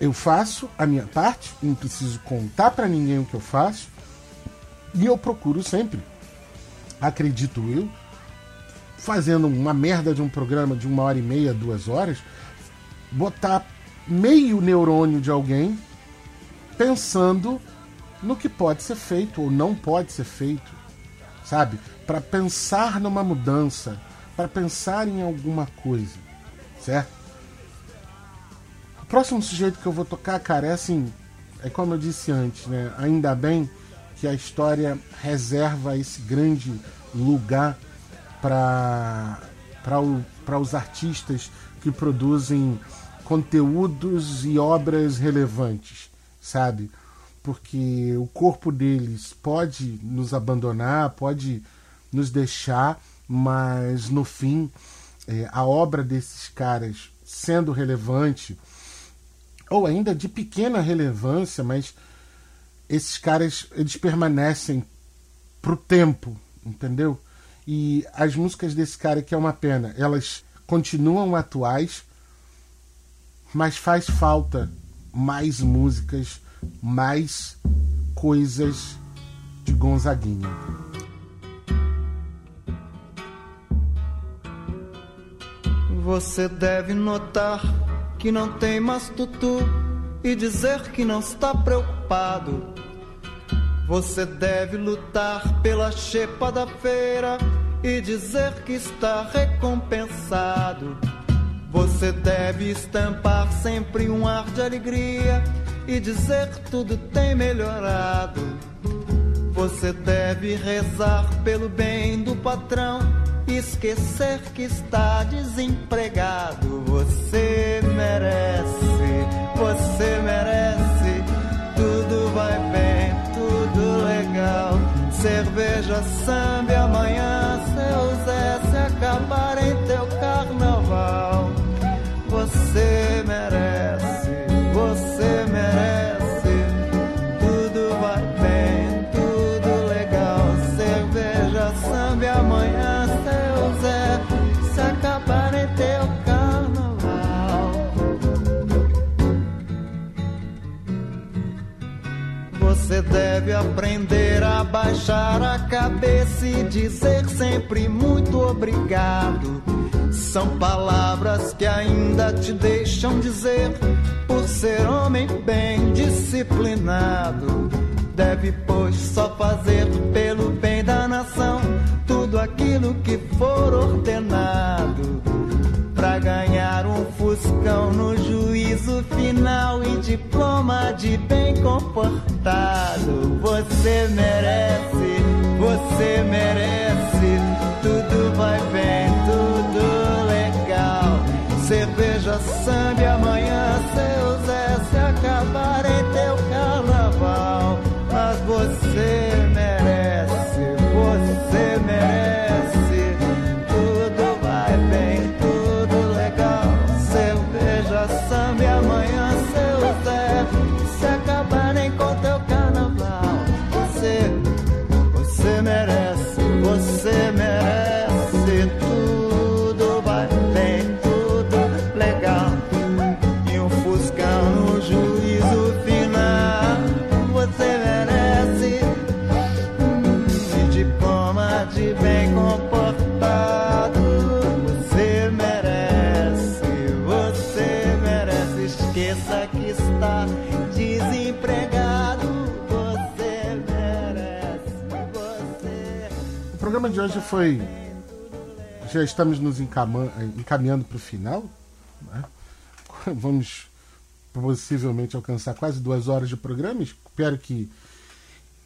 Eu faço a minha parte, não preciso contar para ninguém o que eu faço, e eu procuro sempre, acredito eu, fazendo uma merda de um programa de uma hora e meia, duas horas, botar meio neurônio de alguém pensando no que pode ser feito ou não pode ser feito, sabe? Para pensar numa mudança, para pensar em alguma coisa, certo? O próximo sujeito que eu vou tocar, cara, é assim, é como eu disse antes, né? Ainda bem que a história reserva esse grande lugar para para os artistas que produzem conteúdos e obras relevantes, sabe? Porque o corpo deles pode nos abandonar, pode nos deixar, mas no fim, é, a obra desses caras sendo relevante, ou ainda de pequena relevância, mas esses caras eles permanecem pro tempo, entendeu? E as músicas desse cara, que é uma pena, elas continuam atuais, mas faz falta mais músicas, mais coisas de Gonzaguinha. Você deve notar que não tem mais tutu e dizer que não está preocupado. Você deve lutar pela chepa da feira e dizer que está recompensado. Você deve estampar sempre um ar de alegria e dizer tudo tem melhorado. Você deve rezar pelo bem do patrão e esquecer que está desempregado. Você merece, você merece. Tudo vai bem, tudo legal. Cerveja, samba amanhã, seu Zé, se acabar em teu carnaval. Você merece, Você deve aprender a baixar a cabeça e dizer sempre muito obrigado. São palavras que ainda te deixam dizer, por ser homem bem disciplinado. Deve, pois, só fazer pelo bem da nação tudo aquilo que for ordenado. Pra ganhar um fuscão no juízo final e diploma de bem comportado. Você merece, você merece. Tudo vai bem, tudo legal. Cerveja, samba amanhã, seu Zé, se acabar em teu carnaval. Mas você foi. Já estamos nos encaminhando para o final. né? Vamos possivelmente alcançar quase duas horas de programa. Espero que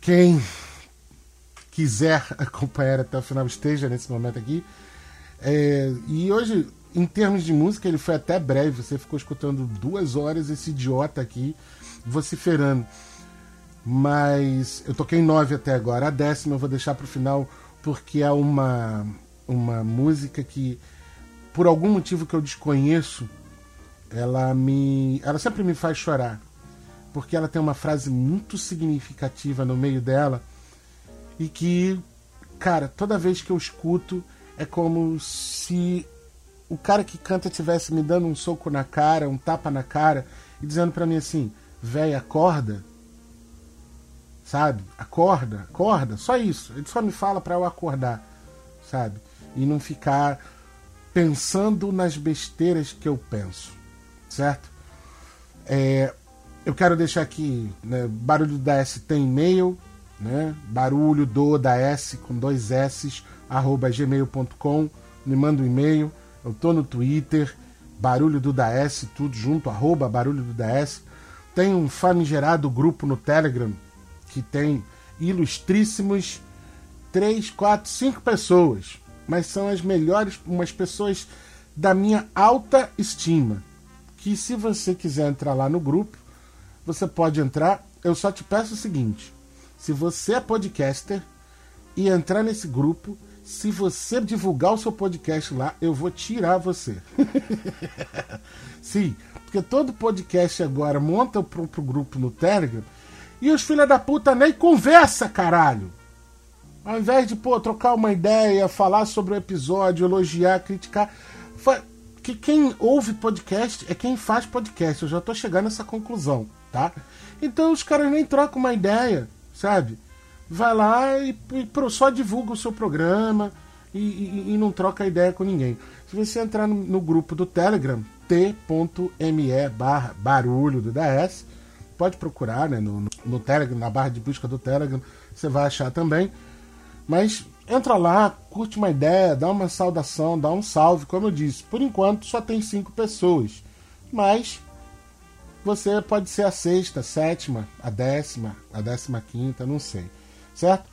quem quiser acompanhar até o final esteja nesse momento aqui. É, e hoje, em termos de música, ele foi até breve. Você ficou escutando duas horas esse idiota aqui vociferando. Mas eu toquei nove até agora. A décima eu vou deixar para o final porque é uma, uma música que, por algum motivo que eu desconheço, ela me, ela sempre me faz chorar, porque ela tem uma frase muito significativa no meio dela e que, cara, toda vez que eu escuto é como se o cara que canta tivesse me dando um soco na cara, um tapa na cara e dizendo para mim assim: "Véi, acorda". Sabe? Acorda, acorda, só isso. Ele só me fala para eu acordar, sabe? E não ficar pensando nas besteiras que eu penso, certo? É, eu quero deixar aqui, né, barulho da S tem e-mail, né? Barulho do da S com dois S arroba gmail.com. Me manda um e-mail. Eu tô no Twitter, barulho do da S, tudo junto, arroba barulho do da S. Tem um famigerado grupo no Telegram que tem ilustríssimos 3, 4, 5 pessoas, mas são as melhores, umas pessoas da minha alta estima. Que se você quiser entrar lá no grupo, você pode entrar. Eu só te peço o seguinte: se você é podcaster e entrar nesse grupo, se você divulgar o seu podcast lá, eu vou tirar você. Sim, porque todo podcast agora monta o próprio grupo no Telegram e os filha da puta nem conversa, caralho. Ao invés de, pô, trocar uma ideia, falar sobre o episódio, elogiar, criticar, que quem ouve podcast é quem faz podcast. Eu já tô chegando nessa conclusão, tá? Então os caras nem trocam uma ideia, sabe? Vai lá e, e só divulga o seu programa e, e- e não troca ideia com ninguém. Se você entrar no, no grupo do Telegram, t.me barulho do DS, pode procurar né, no, no- Telegram, na barra de busca do Telegram, você vai achar também. Mas entra lá, curte uma ideia, dá uma saudação, dá um salve, como eu disse. Por enquanto só tem cinco pessoas. Mas você pode ser a sexta, a sétima, a décima, a décima quinta, não sei. Certo?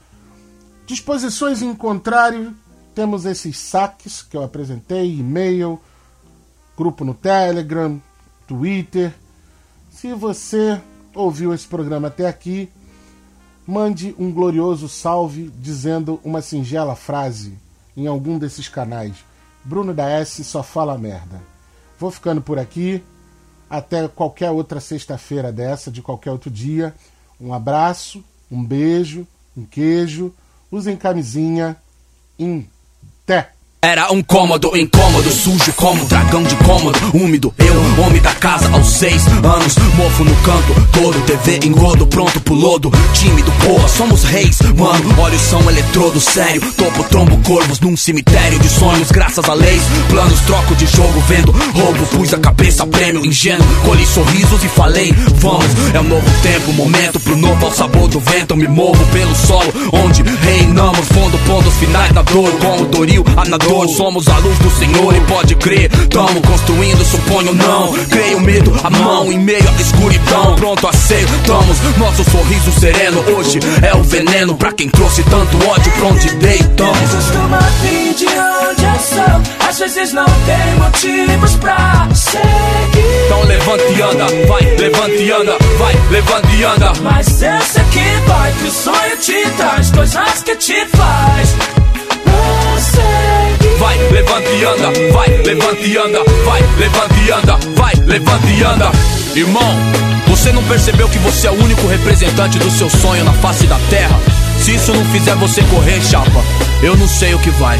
Disposições em contrário, temos esses saques que eu apresentei, e-mail, grupo no Telegram, Twitter. Se você ouviu esse programa até aqui, mande um glorioso salve dizendo uma singela frase em algum desses canais. Bruno da S só fala merda. Vou ficando por aqui. Até qualquer outra sexta-feira dessa, de qualquer outro dia. Um abraço, um beijo, um queijo. Usem camisinha. Em. Era um cômodo incômodo, sujo como dragão de cômodo, úmido. Eu, homem da casa aos seis anos, mofo no canto, todo TV engodo, pronto pro lodo. Tímido, porra, somos reis, mano. Olhos são eletrodo, sério. Topo, trombo, corvos num cemitério de sonhos, graças a leis. Planos, troco de jogo, vendo roubo. Pus a cabeça prêmio, ingênuo. Colhi sorrisos e falei, vamos. É um novo tempo, momento pro novo ao sabor do vento. Me movo pelo solo, onde reinamos. Fundo, pontos finais da dor, como Doril, a Somos a luz do Senhor e pode crer. Tamo construindo, suponho não. Creio medo, a mão em meio à escuridão. Pronto, aceitamos nosso sorriso sereno. Hoje é o veneno pra quem trouxe tanto ódio pra onde deitamos. Costuma vir de onde eu sou. Às vezes não tem motivos pra seguir. Então levante e anda, vai, levante e anda, vai, levante e anda. Mas eu sei que vai, que o sonho te traz coisas que te faz. Vai, levante e anda, vai, levante e anda, vai, levante e anda, vai, levante e anda. Irmão, você não percebeu que você é o único representante do seu sonho na face da terra? Se isso não fizer você correr, chapa, eu não sei o que vai.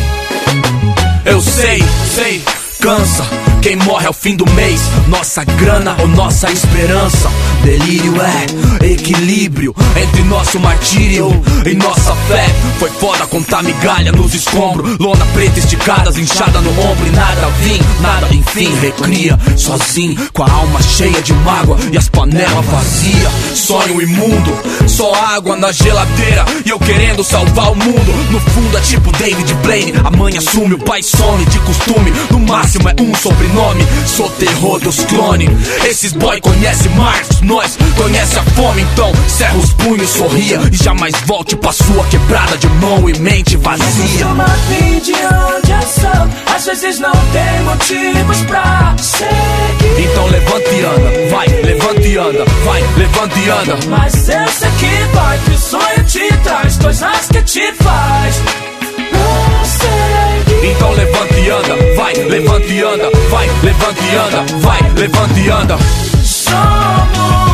Eu sei, sei, cansa. Quem morre ao fim do mês, nossa grana ou nossa esperança. Delírio é equilíbrio entre nosso martírio e nossa fé. Foi foda contar migalha nos escombros, lona preta esticadas, inchada no ombro e nada vim, nada enfim recria. Sozinho, com a alma cheia de mágoa e as panelas vazias. Sonho imundo, só água na geladeira e eu querendo salvar o mundo. No fundo é tipo David Blaine, a mãe assume, o pai some de costume. No máximo é um sobrenome, sou terror dos clones. Esses boy conhece Marx, nós conhece a fome, então cerra os punhos, sorria e jamais volte pra sua quebrada de mão e mente vazia. Costuma vir de onde eu sou. Às vezes não tem motivos pra seguir. Então levante e anda, vai, levante e anda, vai, levante e anda. Mas eu sei que vai, que o sonho te traz coisas que te faz. Então levante e anda, vai, levante e anda, vai, levante e anda, vai, levante e anda. Somos